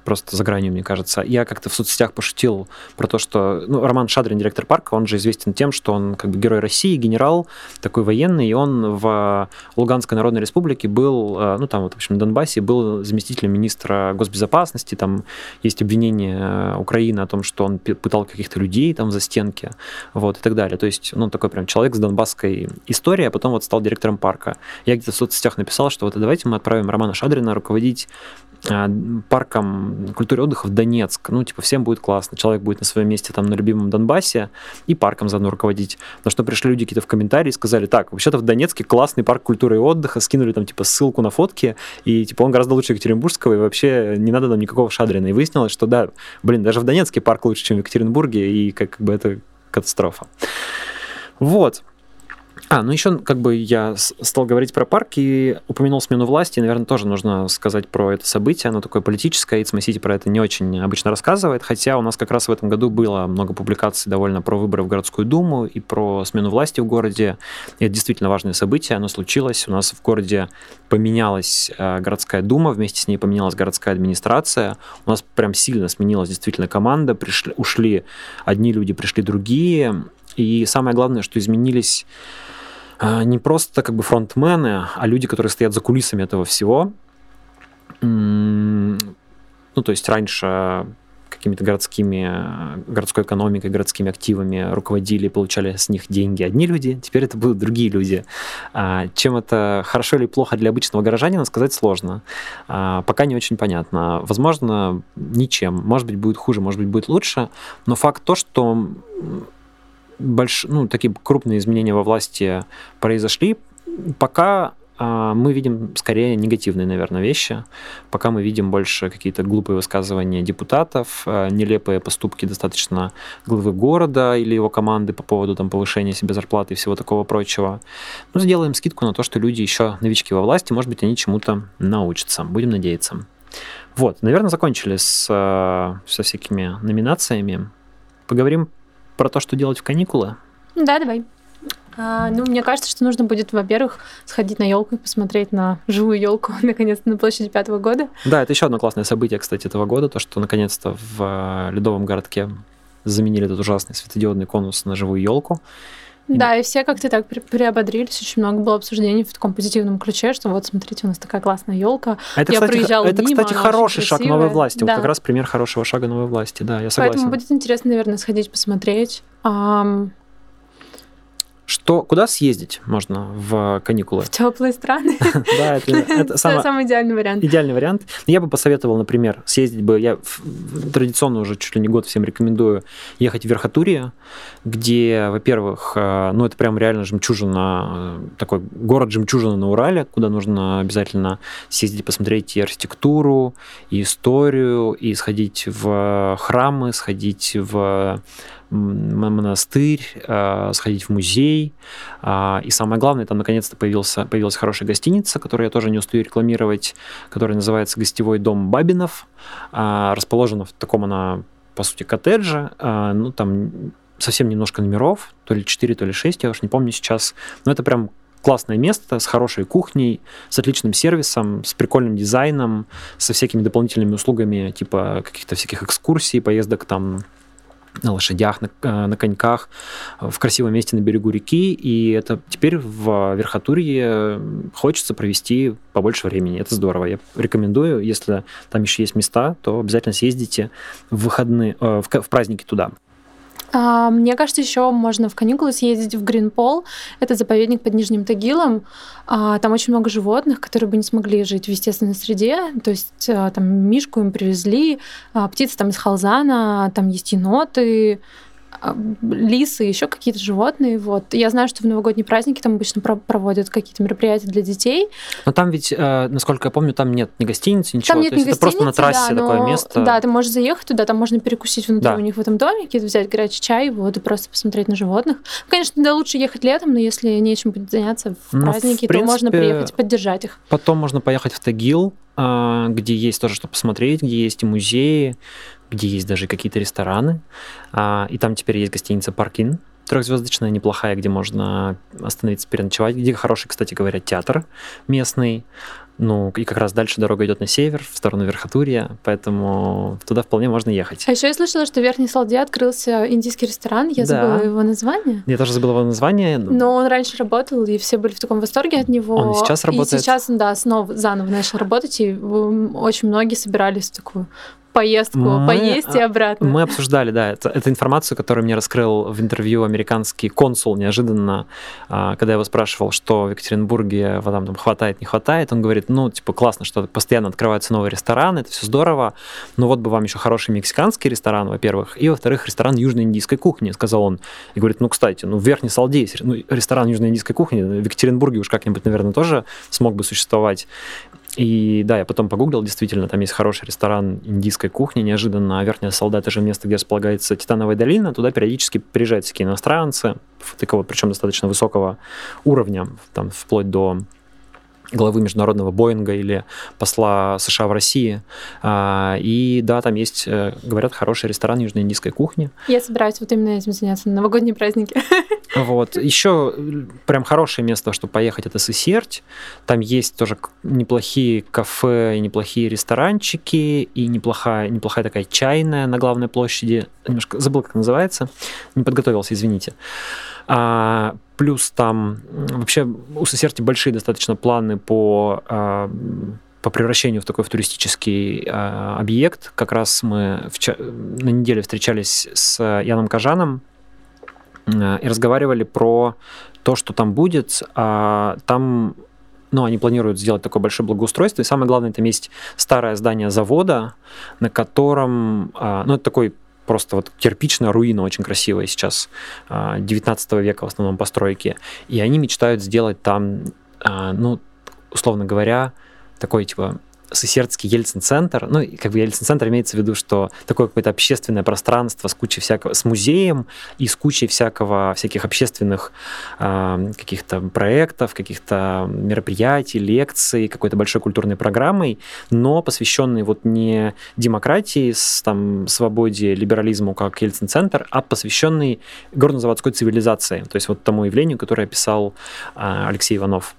просто за гранью, мне кажется. Я как-то в соцсетях пошутил про то, что ну, Роман Шадрин, директор парка, он же известен тем, что он как бы герой России, генерал, такой военный, и он в Луганской Народной Республике был, э, ну там вот, в общем, в Донбассе был заместителем министра госбезопасности, там есть обвинение э, Украины о том, что он пытал каких-то людей там за стенки, вот, и так далее. То есть, ну, такой прям человек с донбасской историей, а потом вот стал директором парка. Я где-то в соцсетях написал, что вот давайте мы отправим Романа Шадрина руководить а, парком культуры отдыха в Донецк. Ну, типа, всем будет классно. Человек будет на своем месте там на любимом Донбассе и парком заодно руководить. На что пришли люди какие-то в комментарии и сказали, так, вообще-то в Донецке классный парк культуры и отдыха, скинули там, типа, ссылку на фотки, и, типа, он гораздо лучше Екатеринбургского, и вообще не надо нам никакого Шадрина. И выяснилось, что, да, блин, даже в Донецке парк лучше, чем в Екатеринбурге, и как, как бы это катастрофа. Вот. А, ну еще как бы я стал говорить про парк и упомянул смену власти. Наверное, тоже нужно сказать про это событие. Оно такое политическое, и Сити про это не очень обычно рассказывает. Хотя у нас как раз в этом году было много публикаций довольно про выборы в городскую думу и про смену власти в городе. И это действительно важное событие. Оно случилось. У нас в городе поменялась э, городская дума, вместе с ней поменялась городская администрация. У нас прям сильно сменилась действительно команда. Пришли, ушли одни люди, пришли другие. И самое главное, что изменились не просто как бы фронтмены, а люди, которые стоят за кулисами этого всего. Ну, то есть раньше какими-то городскими, городской экономикой, городскими активами руководили, получали с них деньги одни люди, теперь это будут другие люди. А, чем это хорошо или плохо для обычного горожанина, сказать сложно. А, пока не очень понятно. Возможно, ничем. Может быть, будет хуже, может быть, будет лучше. Но факт то, что больш... ну, такие крупные изменения во власти произошли, пока а, мы видим скорее негативные, наверное, вещи. Пока мы видим больше какие-то глупые высказывания депутатов, а, нелепые поступки достаточно главы города или его команды по поводу там, повышения себе зарплаты и всего такого прочего. Ну, сделаем скидку на то, что люди еще новички во власти, может быть, они чему-то научатся. Будем надеяться. Вот, наверное, закончили с, а, со всякими номинациями. Поговорим про то, что делать в каникулы. Да, давай. А, ну, мне кажется, что нужно будет, во-первых, сходить на елку и посмотреть на живую елку <laughs> наконец-то на площади пятого года. Да, это еще одно классное событие, кстати, этого года, то, что наконец-то в э, ледовом городке заменили этот ужасный светодиодный конус на живую елку. Да, и все как-то так приободрились. Очень много было обсуждений в таком позитивном ключе, что вот, смотрите, у нас такая классная елка. А это, я кстати, проезжала это, мимо, кстати, хороший шаг новой власти. Да. Вот как раз пример хорошего шага новой власти. Да, я согласен. Поэтому будет интересно, наверное, сходить посмотреть. Что, куда съездить можно в каникулы? В теплые страны. <laughs> Да, это, <laughs> самый идеальный вариант. Идеальный вариант. Я бы посоветовал, например, съездить бы, я традиционно уже чуть ли не год всем рекомендую ехать в Верхотурье, где, во-первых, э, ну это прям реально жемчужина, э, такой город жемчужина на Урале, куда нужно обязательно съездить, посмотреть и архитектуру, и историю, и сходить в храмы, сходить в монастырь, а, сходить в музей. А, и самое главное, там наконец-то появился, появилась хорошая гостиница, которую я тоже не устаю рекламировать, которая называется «Гостевой дом Бабинов». А, расположена в таком она, по сути, коттедже. Ну, там совсем немножко номеров, то ли 4, то ли 6, я уж не помню сейчас. Но это прям классное место с хорошей кухней, с отличным сервисом, с прикольным дизайном, со всякими дополнительными услугами, типа каких-то всяких экскурсий, поездок там на лошадях, на, э, на коньках, в красивом месте на берегу реки, и это теперь в Верхотурье хочется провести побольше времени. Это здорово. Я рекомендую, если там еще есть места, то обязательно съездите в выходные, э, в, в праздники туда. А, мне кажется, еще можно в каникулы съездить в Гринпол. Это заповедник под Нижним Тагилом. А, там очень много животных, которые бы не смогли жить в естественной среде. То есть а, там мишку им привезли, птицы там из Халзана, там есть еноты, лисы, еще какие-то животные. Вот. Я знаю, что в новогодние праздники там обычно проводят какие-то мероприятия для детей. Но там ведь, э, насколько я помню, там нет ни гостиницы, ничего. Там нет То есть это просто на трассе да, такое место. Да, ты можешь заехать туда, там можно перекусить внутри да. у них в этом домике, взять горячий чай, воду, просто посмотреть на животных. Конечно, да, лучше ехать летом, но если нечем будет заняться в ну, праздники, в принципе, то можно приехать поддержать их. Потом можно поехать в Тагил, э, где есть тоже что посмотреть, где есть и музеи, где есть даже какие-то рестораны. А, и там теперь есть гостиница «Паркин», трехзвездочная, неплохая, где можно остановиться, переночевать, где хороший, кстати говоря, театр местный. Ну, и как раз дальше дорога идет на север, в сторону Верхотурья, поэтому туда вполне можно ехать. А еще я слышала, что в Верхней Салде открылся индийский ресторан, я да. забыла его название. Я тоже забыла его название. Но он раньше работал, и все были в таком восторге от него. Он и сейчас работает. И сейчас, да, снова заново начал работать, и очень многие собирались в такую поездку, мы, поесть и обратно. Мы обсуждали, да, это, это информацию, которую мне раскрыл в интервью американский консул неожиданно, а, когда я его спрашивал, что в Екатеринбурге вода там хватает, не хватает, он говорит, ну, типа, классно, что постоянно открываются новые рестораны, это все здорово, но вот бы вам еще хороший мексиканский ресторан, во-первых, и, во-вторых, ресторан южноиндийской кухни, сказал он. И говорит, ну, кстати, ну, в Верхней Салде ну, ресторан южноиндийской кухни, в Екатеринбурге уж как-нибудь, наверное, тоже смог бы существовать. И да, я потом погуглил, действительно, там есть хороший ресторан индийской кухни, неожиданно, а Верхняя Солда это же место, где располагается Титановая долина, туда периодически приезжают всякие иностранцы, такого, причем достаточно высокого уровня, там, вплоть до главы международного Боинга или посла США в России. А, и да, там есть, э, говорят, хороший ресторан южноиндийской кухни. Я собираюсь вот именно этим заняться на новогодние праздники. <laughs> Вот. Еще прям хорошее место, чтобы поехать, это Сысерть. Там есть тоже неплохие кафе неплохие ресторанчики, и неплохая, неплохая такая чайная на главной площади. Немножко забыл, как называется. Не подготовился, извините. А, плюс там вообще у Сосерти большие достаточно планы по а, по превращению в такой в туристический а, объект. Как раз мы вчера, на неделе встречались с Яном Кажаном и разговаривали про то, что там будет. А, там ну, они планируют сделать такое большое благоустройство. И самое главное, там есть старое здание завода, на котором, а, ну, это такой просто вот кирпичная руина очень красивая сейчас, 19 а, века в основном постройки. И они мечтают сделать там, ну, условно говоря, такой, типа, Сысердский Ельцин-центр, ну, как бы Ельцин-центр имеется в виду, что такое какое-то общественное пространство с кучей всякого, с музеем и с кучей всякого, всяких общественных э, каких-то проектов, каких-то мероприятий, лекций, какой-то большой культурной программой, но посвященной вот не демократии, с, там, свободе, либерализму, как Ельцин-центр, а посвященный горнозаводской цивилизации, то есть вот тому явлению, которое описал э, Алексей Иванов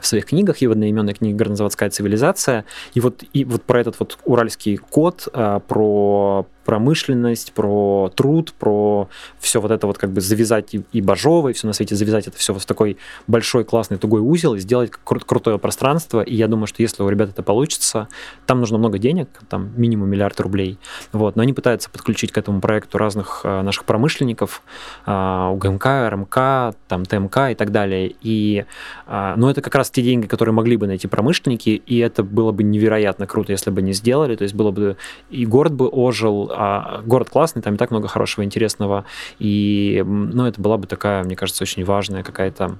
в своих книгах, и в одноименной книге «Горнозаводская цивилизация». И вот, и вот про этот вот уральский код, а, про промышленность, про труд, про все вот это вот как бы завязать и, и Бажова, все на свете завязать это все в такой большой классный тугой узел и сделать кру- крутое пространство. И я думаю, что если у ребят это получится, там нужно много денег, там минимум миллиард рублей. Вот. Но они пытаются подключить к этому проекту разных э, наших промышленников, э, УГМК, РМК, там, ТМК и так далее. И, э, но это как раз те деньги, которые могли бы найти промышленники, и это было бы невероятно круто, если бы не сделали. То есть было бы и город бы ожил, а город классный, там и так много хорошего, интересного. И, ну, это была бы такая, мне кажется, очень важная какая-то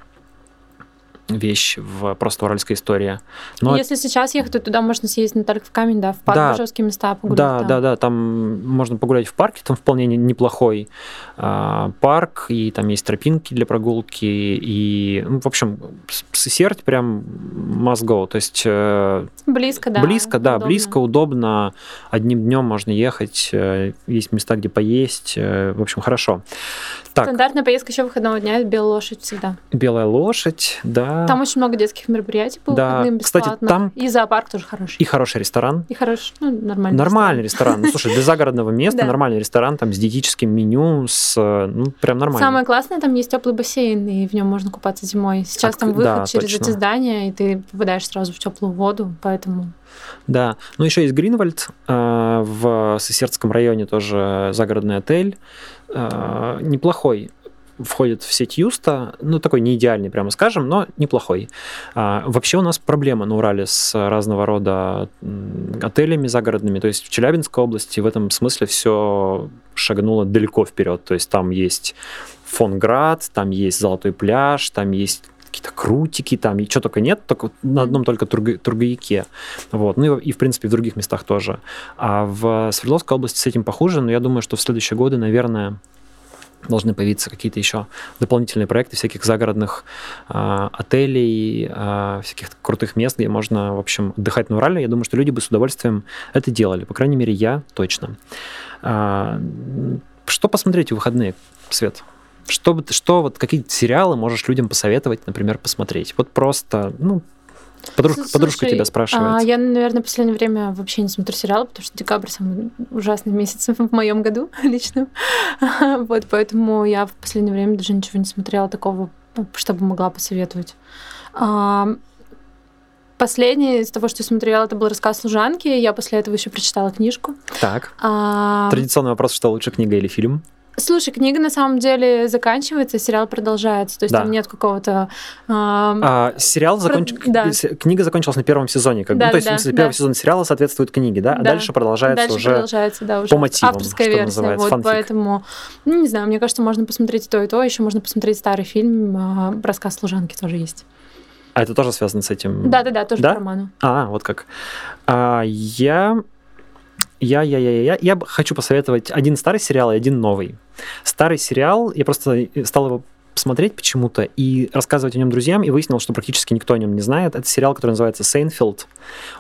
вещь в просто уральской истории. Но Если сейчас ехать, то туда можно съездить не только в камень, да, в парк, да, Бажевские места погулять. Да, да, да, там можно погулять в парке, там вполне неплохой а, парк, и там есть тропинки для прогулки, и, ну, в общем, Сесерть прям must go, то есть... Э, близко, да. Близко, да, удобно. близко, удобно, одним днем можно ехать, э, есть места, где поесть, э, в общем, хорошо. Так. Стандартная поездка еще выходного дня – белая лошадь всегда. Белая лошадь, да. Там очень много детских мероприятий по да. выходным Кстати, там... И зоопарк тоже хороший. И хороший ресторан. И хороший, ну, нормальный Нормальный ресторан. Ну, слушай, для загородного места <laughs> нормальный ресторан, там, с диетическим меню, с, ну, прям нормально. Самое классное, там есть теплый бассейн, и в нем можно купаться зимой. Сейчас там выход через эти здания, и ты попадаешь сразу в теплую воду, поэтому... Да, ну еще есть Гринвальд, э, в Сесердском районе тоже загородный отель, э, неплохой входит в сеть Юста, ну, такой не идеальный, прямо скажем, но неплохой. А, вообще у нас проблема на Урале с разного рода отелями загородными, то есть в Челябинской области в этом смысле все шагнуло далеко вперед, то есть там есть Фонград, там есть Золотой пляж, там есть какие-то крутики, там, и что только нет, только на одном только Тург... Тургаяке. Вот. Ну и, и, в принципе, в других местах тоже. А в Свердловской области с этим похуже, но я думаю, что в следующие годы, наверное, должны появиться какие-то еще дополнительные проекты всяких загородных э, отелей, э, всяких крутых мест, где можно, в общем, отдыхать на Урале. Я думаю, что люди бы с удовольствием это делали. По крайней мере, я точно. Э, что посмотреть в выходные, Свет? Что, что вот какие сериалы можешь людям посоветовать, например, посмотреть? Вот просто, ну, Подружка, Слушай, подружка тебя спрашивает. А, я, наверное, в последнее время вообще не смотрю сериалы, потому что декабрь самый ужасный месяц <laughs> в моем году <laughs> лично. <laughs> вот, поэтому я в последнее время даже ничего не смотрела такого, чтобы могла посоветовать. А, Последнее из того, что я смотрела, это был рассказ служанки. Я после этого еще прочитала книжку. Так. А... Традиционный вопрос, что лучше, книга или фильм? Слушай, книга на самом деле заканчивается, сериал продолжается, то есть да. там нет какого-то... Э, а, сериал законч... Про... да. Книга закончилась на первом сезоне, как да. Ну, то есть, да, смысле, первый сезон сериала соответствует книге, да? А да. дальше продолжается дальше уже продолжается, да, уже по мотивам, авторская версия, называется, вот, фанфик. поэтому, ну, не знаю, мне кажется, можно посмотреть то, и то, еще можно посмотреть старый фильм, э, рассказ служанки тоже есть. А это тоже связано с этим? Да-да-да, тоже да? по роману. А, вот как. А, я я, я, я, я, я хочу посоветовать один старый сериал и один новый. Старый сериал, я просто стал его смотреть почему-то и рассказывать о нем друзьям, и выяснил, что практически никто о нем не знает. Это сериал, который называется «Сейнфилд».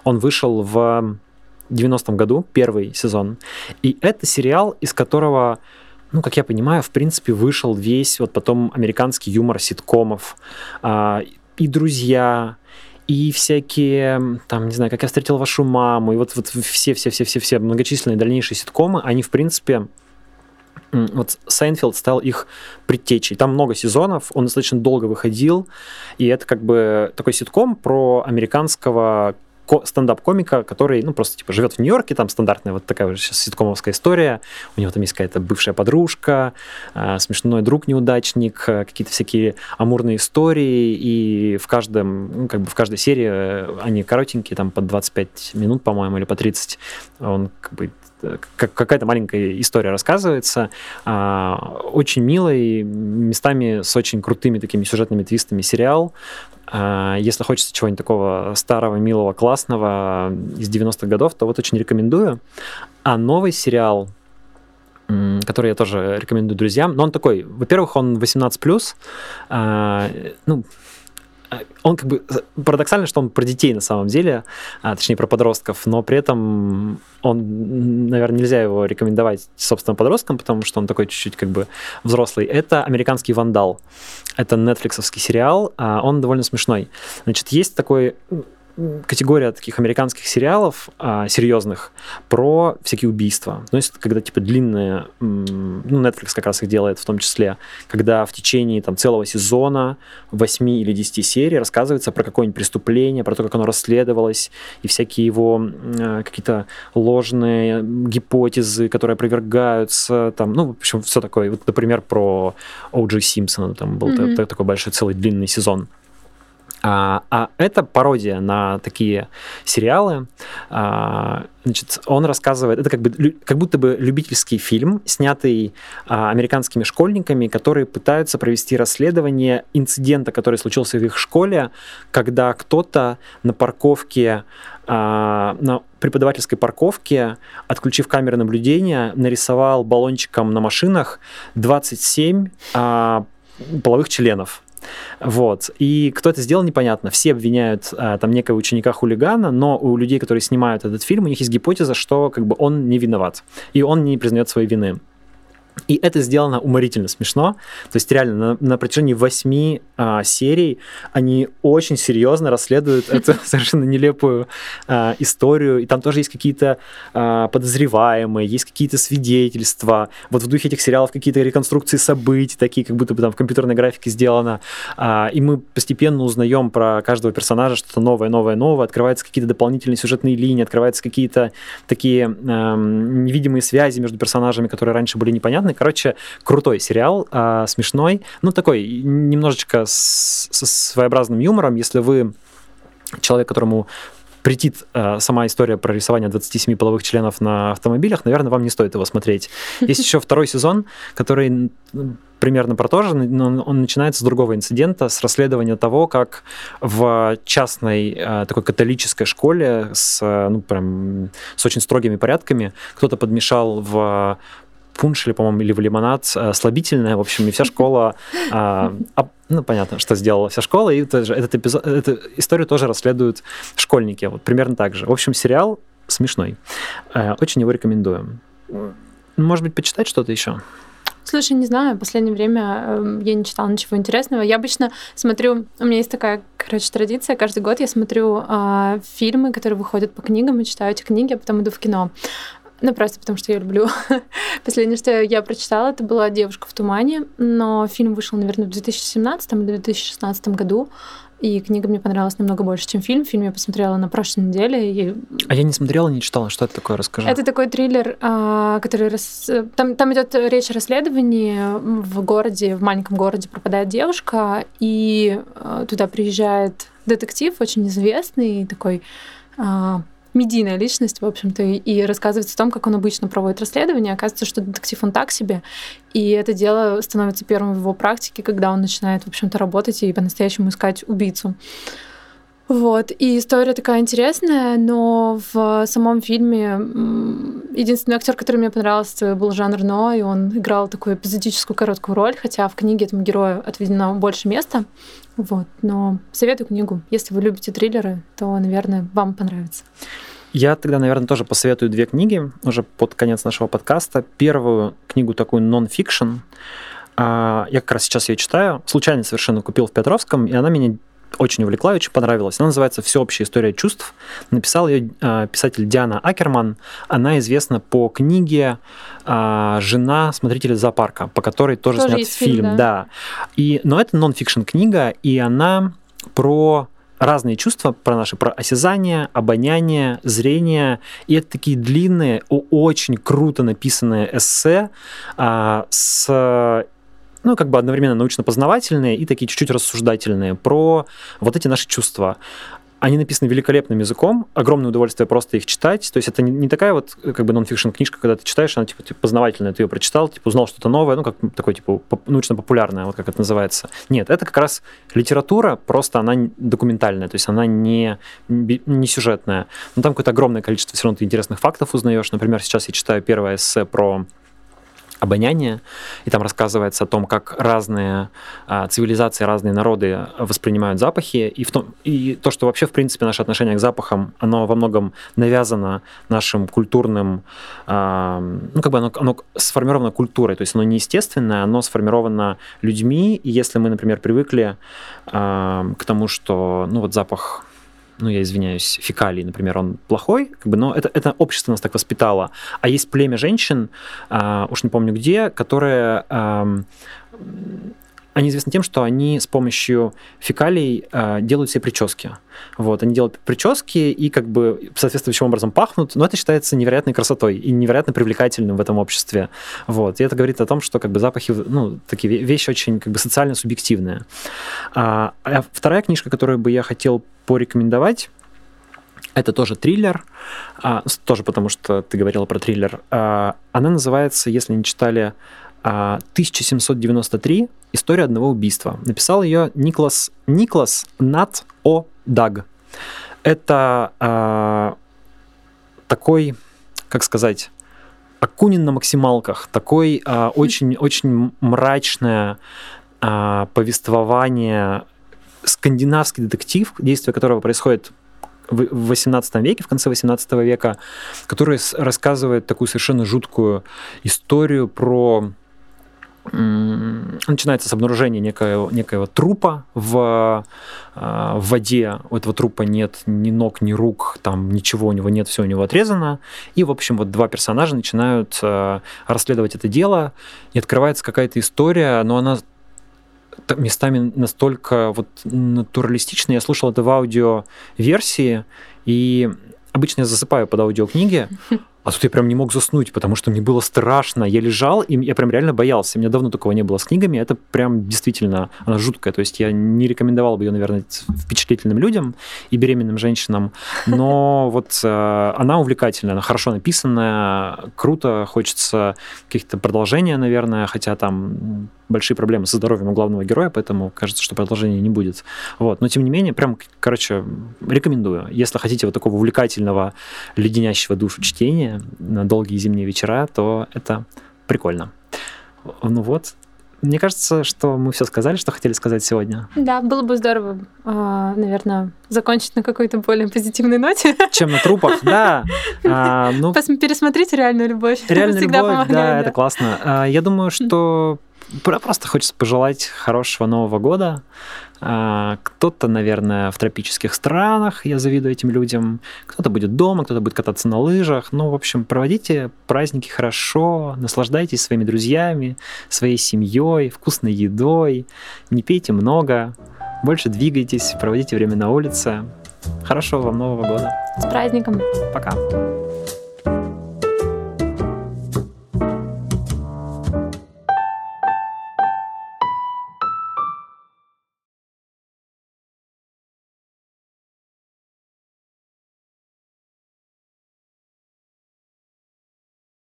Он вышел в 90-м году, первый сезон. И это сериал, из которого ну, как я понимаю, в принципе, вышел весь вот потом американский юмор ситкомов. А, и «Друзья», и всякие, там, не знаю, как я встретил вашу маму, и вот, вот все-все-все-все-все многочисленные дальнейшие ситкомы, они, в принципе, вот Seinfeld стал их предтечей. Там много сезонов, он достаточно долго выходил, и это как бы такой ситком про американского стендап-комика, который, ну, просто, типа, живет в Нью-Йорке, там стандартная вот такая уже сейчас ситкомовская история, у него там есть какая-то бывшая подружка, э, смешной друг-неудачник, э, какие-то всякие амурные истории, и в каждом, ну, как бы в каждой серии э, они коротенькие, там, по 25 минут, по-моему, или по 30, он как бы как какая-то маленькая история рассказывается, очень милый, местами с очень крутыми такими сюжетными твистами сериал, А, если хочется чего-нибудь такого старого, милого, классного из 90-х годов, то вот очень рекомендую. А новый сериал, который я тоже рекомендую друзьям, но он такой, во-первых, он 18+, а, ну, он как бы парадоксально, что он про детей на самом деле, а, точнее про подростков, но при этом он, наверное, нельзя его рекомендовать собственно подросткам, потому что он такой чуть-чуть как бы взрослый. Это «Американский вандал». Это нетфликсовский сериал, а он довольно смешной. Значит, есть такой категория таких американских сериалов а, серьезных про всякие убийства. То есть, когда типа длинные, ну, Netflix как раз их делает в том числе, когда в течение там целого сезона, 8 или 10 серий рассказывается про какое-нибудь преступление, про то, как оно расследовалось, и всякие его а, какие-то ложные гипотезы, которые опровергаются, там, ну, в общем, все такое. Вот, например, про О'Джи Симпсона, там был mm-hmm. такой большой целый длинный сезон. А, а это пародия на такие сериалы. А, значит, он рассказывает, это как, бы, как будто бы любительский фильм, снятый а, американскими школьниками, которые пытаются провести расследование инцидента, который случился в их школе, когда кто-то на парковке а, на преподавательской парковке, отключив камеры наблюдения, нарисовал баллончиком на машинах 27 а, половых членов. Вот. И кто это сделал, непонятно. Все обвиняют а, там некого ученика-хулигана, но у людей, которые снимают этот фильм, у них есть гипотеза, что как бы он не виноват. И он не признает своей вины. И это сделано уморительно смешно. То есть реально на, на протяжении восьми а, серий они очень серьезно расследуют эту <laughs> совершенно нелепую а, историю. И там тоже есть какие-то а, подозреваемые, есть какие-то свидетельства. Вот в духе этих сериалов какие-то реконструкции событий, такие как будто бы там в компьютерной графике сделано. А, и мы постепенно узнаем про каждого персонажа что-то новое, новое, новое. Открываются какие-то дополнительные сюжетные линии, открываются какие-то такие а, невидимые связи между персонажами, которые раньше были непонятны Короче, крутой сериал, а, смешной, ну такой немножечко с, с своеобразным юмором, если вы человек, которому претит э, сама история про рисование 27 половых членов на автомобилях, наверное, вам не стоит его смотреть. <laughs> Есть еще второй сезон, который примерно про то же, но он начинается с другого инцидента, с расследования того, как в частной э, такой католической школе с, ну, прям, с очень строгими порядками кто-то подмешал в пунш или, по-моему, или в лимонад э, слабительное, в общем, и вся школа, а, ну, понятно, что сделала вся школа, и этот эпизод, эту историю тоже расследуют школьники, вот примерно так же. В общем, сериал смешной. Э, очень его рекомендую. Может быть, почитать что-то еще? Слушай, не знаю, в последнее время э, я не читала ничего интересного. Я обычно смотрю, у меня есть такая, короче, традиция, каждый год я смотрю э, фильмы, которые выходят по книгам, и читаю эти книги, а потом иду в кино. Ну, просто потому что я люблю. <laughs> Последнее, что я прочитала, это была «Девушка в тумане», но фильм вышел, наверное, в 2017 или 2016 году. И книга мне понравилась намного больше, чем фильм. Фильм я посмотрела на прошлой неделе. И... А я не смотрела, не читала. Что это такое? Расскажи. Это такой триллер, а, который... Рас... Там, там идет речь о расследовании. В городе, в маленьком городе пропадает девушка, и а, туда приезжает детектив, очень известный, такой а, медийная личность, в общем-то, и рассказывается о том, как он обычно проводит расследование. Оказывается, что детектив он так себе, и это дело становится первым в его практике, когда он начинает, в общем-то, работать и по-настоящему искать убийцу. Вот, и история такая интересная, но в самом фильме единственный актер, который мне понравился, был Жан Рено, и он играл такую эпизодическую короткую роль, хотя в книге этому герою отведено больше места. Вот, но советую книгу. Если вы любите триллеры, то, наверное, вам понравится. Я тогда, наверное, тоже посоветую две книги уже под конец нашего подкаста. Первую книгу такую нон-фикшн. А, я как раз сейчас ее читаю. Случайно совершенно купил в Петровском, и она меня очень увлекла, очень понравилась. Она называется «Всеобщая история чувств». Написал ее э, писатель Диана Акерман. Она известна по книге э, «Жена смотрителя зоопарка», по которой тоже, тоже снят фильм. фильм да. да. И, но это нон-фикшн книга, и она про разные чувства про наши, про осязание, обоняние, зрение. И это такие длинные, очень круто написанные эссе а, с ну, как бы одновременно научно-познавательные и такие чуть-чуть рассуждательные про вот эти наши чувства. они написаны великолепным языком, огромное удовольствие просто их читать. То есть это не, такая вот как бы нон-фикшн книжка, когда ты читаешь, она типа, типа познавательная, ты ее прочитал, типа узнал что-то новое, ну как такой типа научно-популярная, вот как это называется. Нет, это как раз литература, просто она документальная, то есть она не, не сюжетная. Но там какое-то огромное количество все равно ты интересных фактов узнаешь. Например, сейчас я читаю первое эссе про обоняние, и там рассказывается о том, как разные а, цивилизации, разные народы воспринимают запахи, и, в том, и то, что вообще, в принципе, наше отношение к запахам, оно во многом навязано нашим культурным, а, ну, как бы оно, оно сформировано культурой, то есть оно не естественное, оно сформировано людьми, и если мы, например, привыкли а, к тому, что, ну, вот запах ну, я извиняюсь, фекалий, например, он плохой, как бы, но это, это общество нас так воспитало. А есть племя женщин, а, уж не помню где, которые а, они известны тем, что они с помощью фекалий э, делают себе прически. Вот, они делают прически и как бы соответствующим образом пахнут, но это считается невероятной красотой и невероятно привлекательным в этом обществе. Вот, и это говорит о том, что как бы запахи, ну, такие вещи очень как бы социально субъективные. А, а вторая книжка, которую бы я хотел порекомендовать, это тоже триллер, а, тоже потому что ты говорила про триллер. А, она называется, если не читали 1793 «История одного убийства». Написал ее Никлас, Никлас Нат О. Даг. Это э, такой, как сказать, Акунин на максималках, такой э, очень, <laughs> очень мрачное э, повествование, скандинавский детектив, действие которого происходит в 18 веке, в конце 18 века, который рассказывает такую совершенно жуткую историю про начинается с обнаружения некоего, некоего трупа в, а, в воде. У этого трупа нет ни ног, ни рук, там ничего у него нет, все у него отрезано. И, в общем, вот два персонажа начинают а, расследовать это дело, и открывается какая-то история, но она местами настолько вот натуралистичная. Я слушал это в аудиоверсии, и обычно я засыпаю под аудиокниги, а тут я прям не мог заснуть, потому что мне было страшно. Я лежал, и я прям реально боялся. У меня давно такого не было с книгами. Это прям действительно, она жуткая. То есть я не рекомендовал бы ее, наверное, впечатлительным людям и беременным женщинам. Но <laughs> вот э, она увлекательная, она хорошо написанная, круто, хочется каких-то продолжения, наверное, хотя там большие проблемы со здоровьем у главного героя, поэтому кажется, что продолжения не будет. Вот. Но тем не менее, прям, короче, рекомендую. Если хотите вот такого увлекательного, леденящего душу чтения на долгие зимние вечера, то это прикольно. Ну вот, мне кажется, что мы все сказали, что хотели сказать сегодня. Да, было бы здорово, а, наверное, закончить на какой-то более позитивной ноте. Чем на трупах, <laughs> да. А, ну, Пересмотрите реальную любовь. Реальную любовь, да, да, это классно. А, я думаю, что Просто хочется пожелать хорошего Нового года. А, кто-то, наверное, в тропических странах, я завидую этим людям. Кто-то будет дома, кто-то будет кататься на лыжах. Ну, в общем, проводите праздники хорошо, наслаждайтесь своими друзьями, своей семьей, вкусной едой. Не пейте много, больше двигайтесь, проводите время на улице. Хорошего вам Нового года. С праздником. Пока.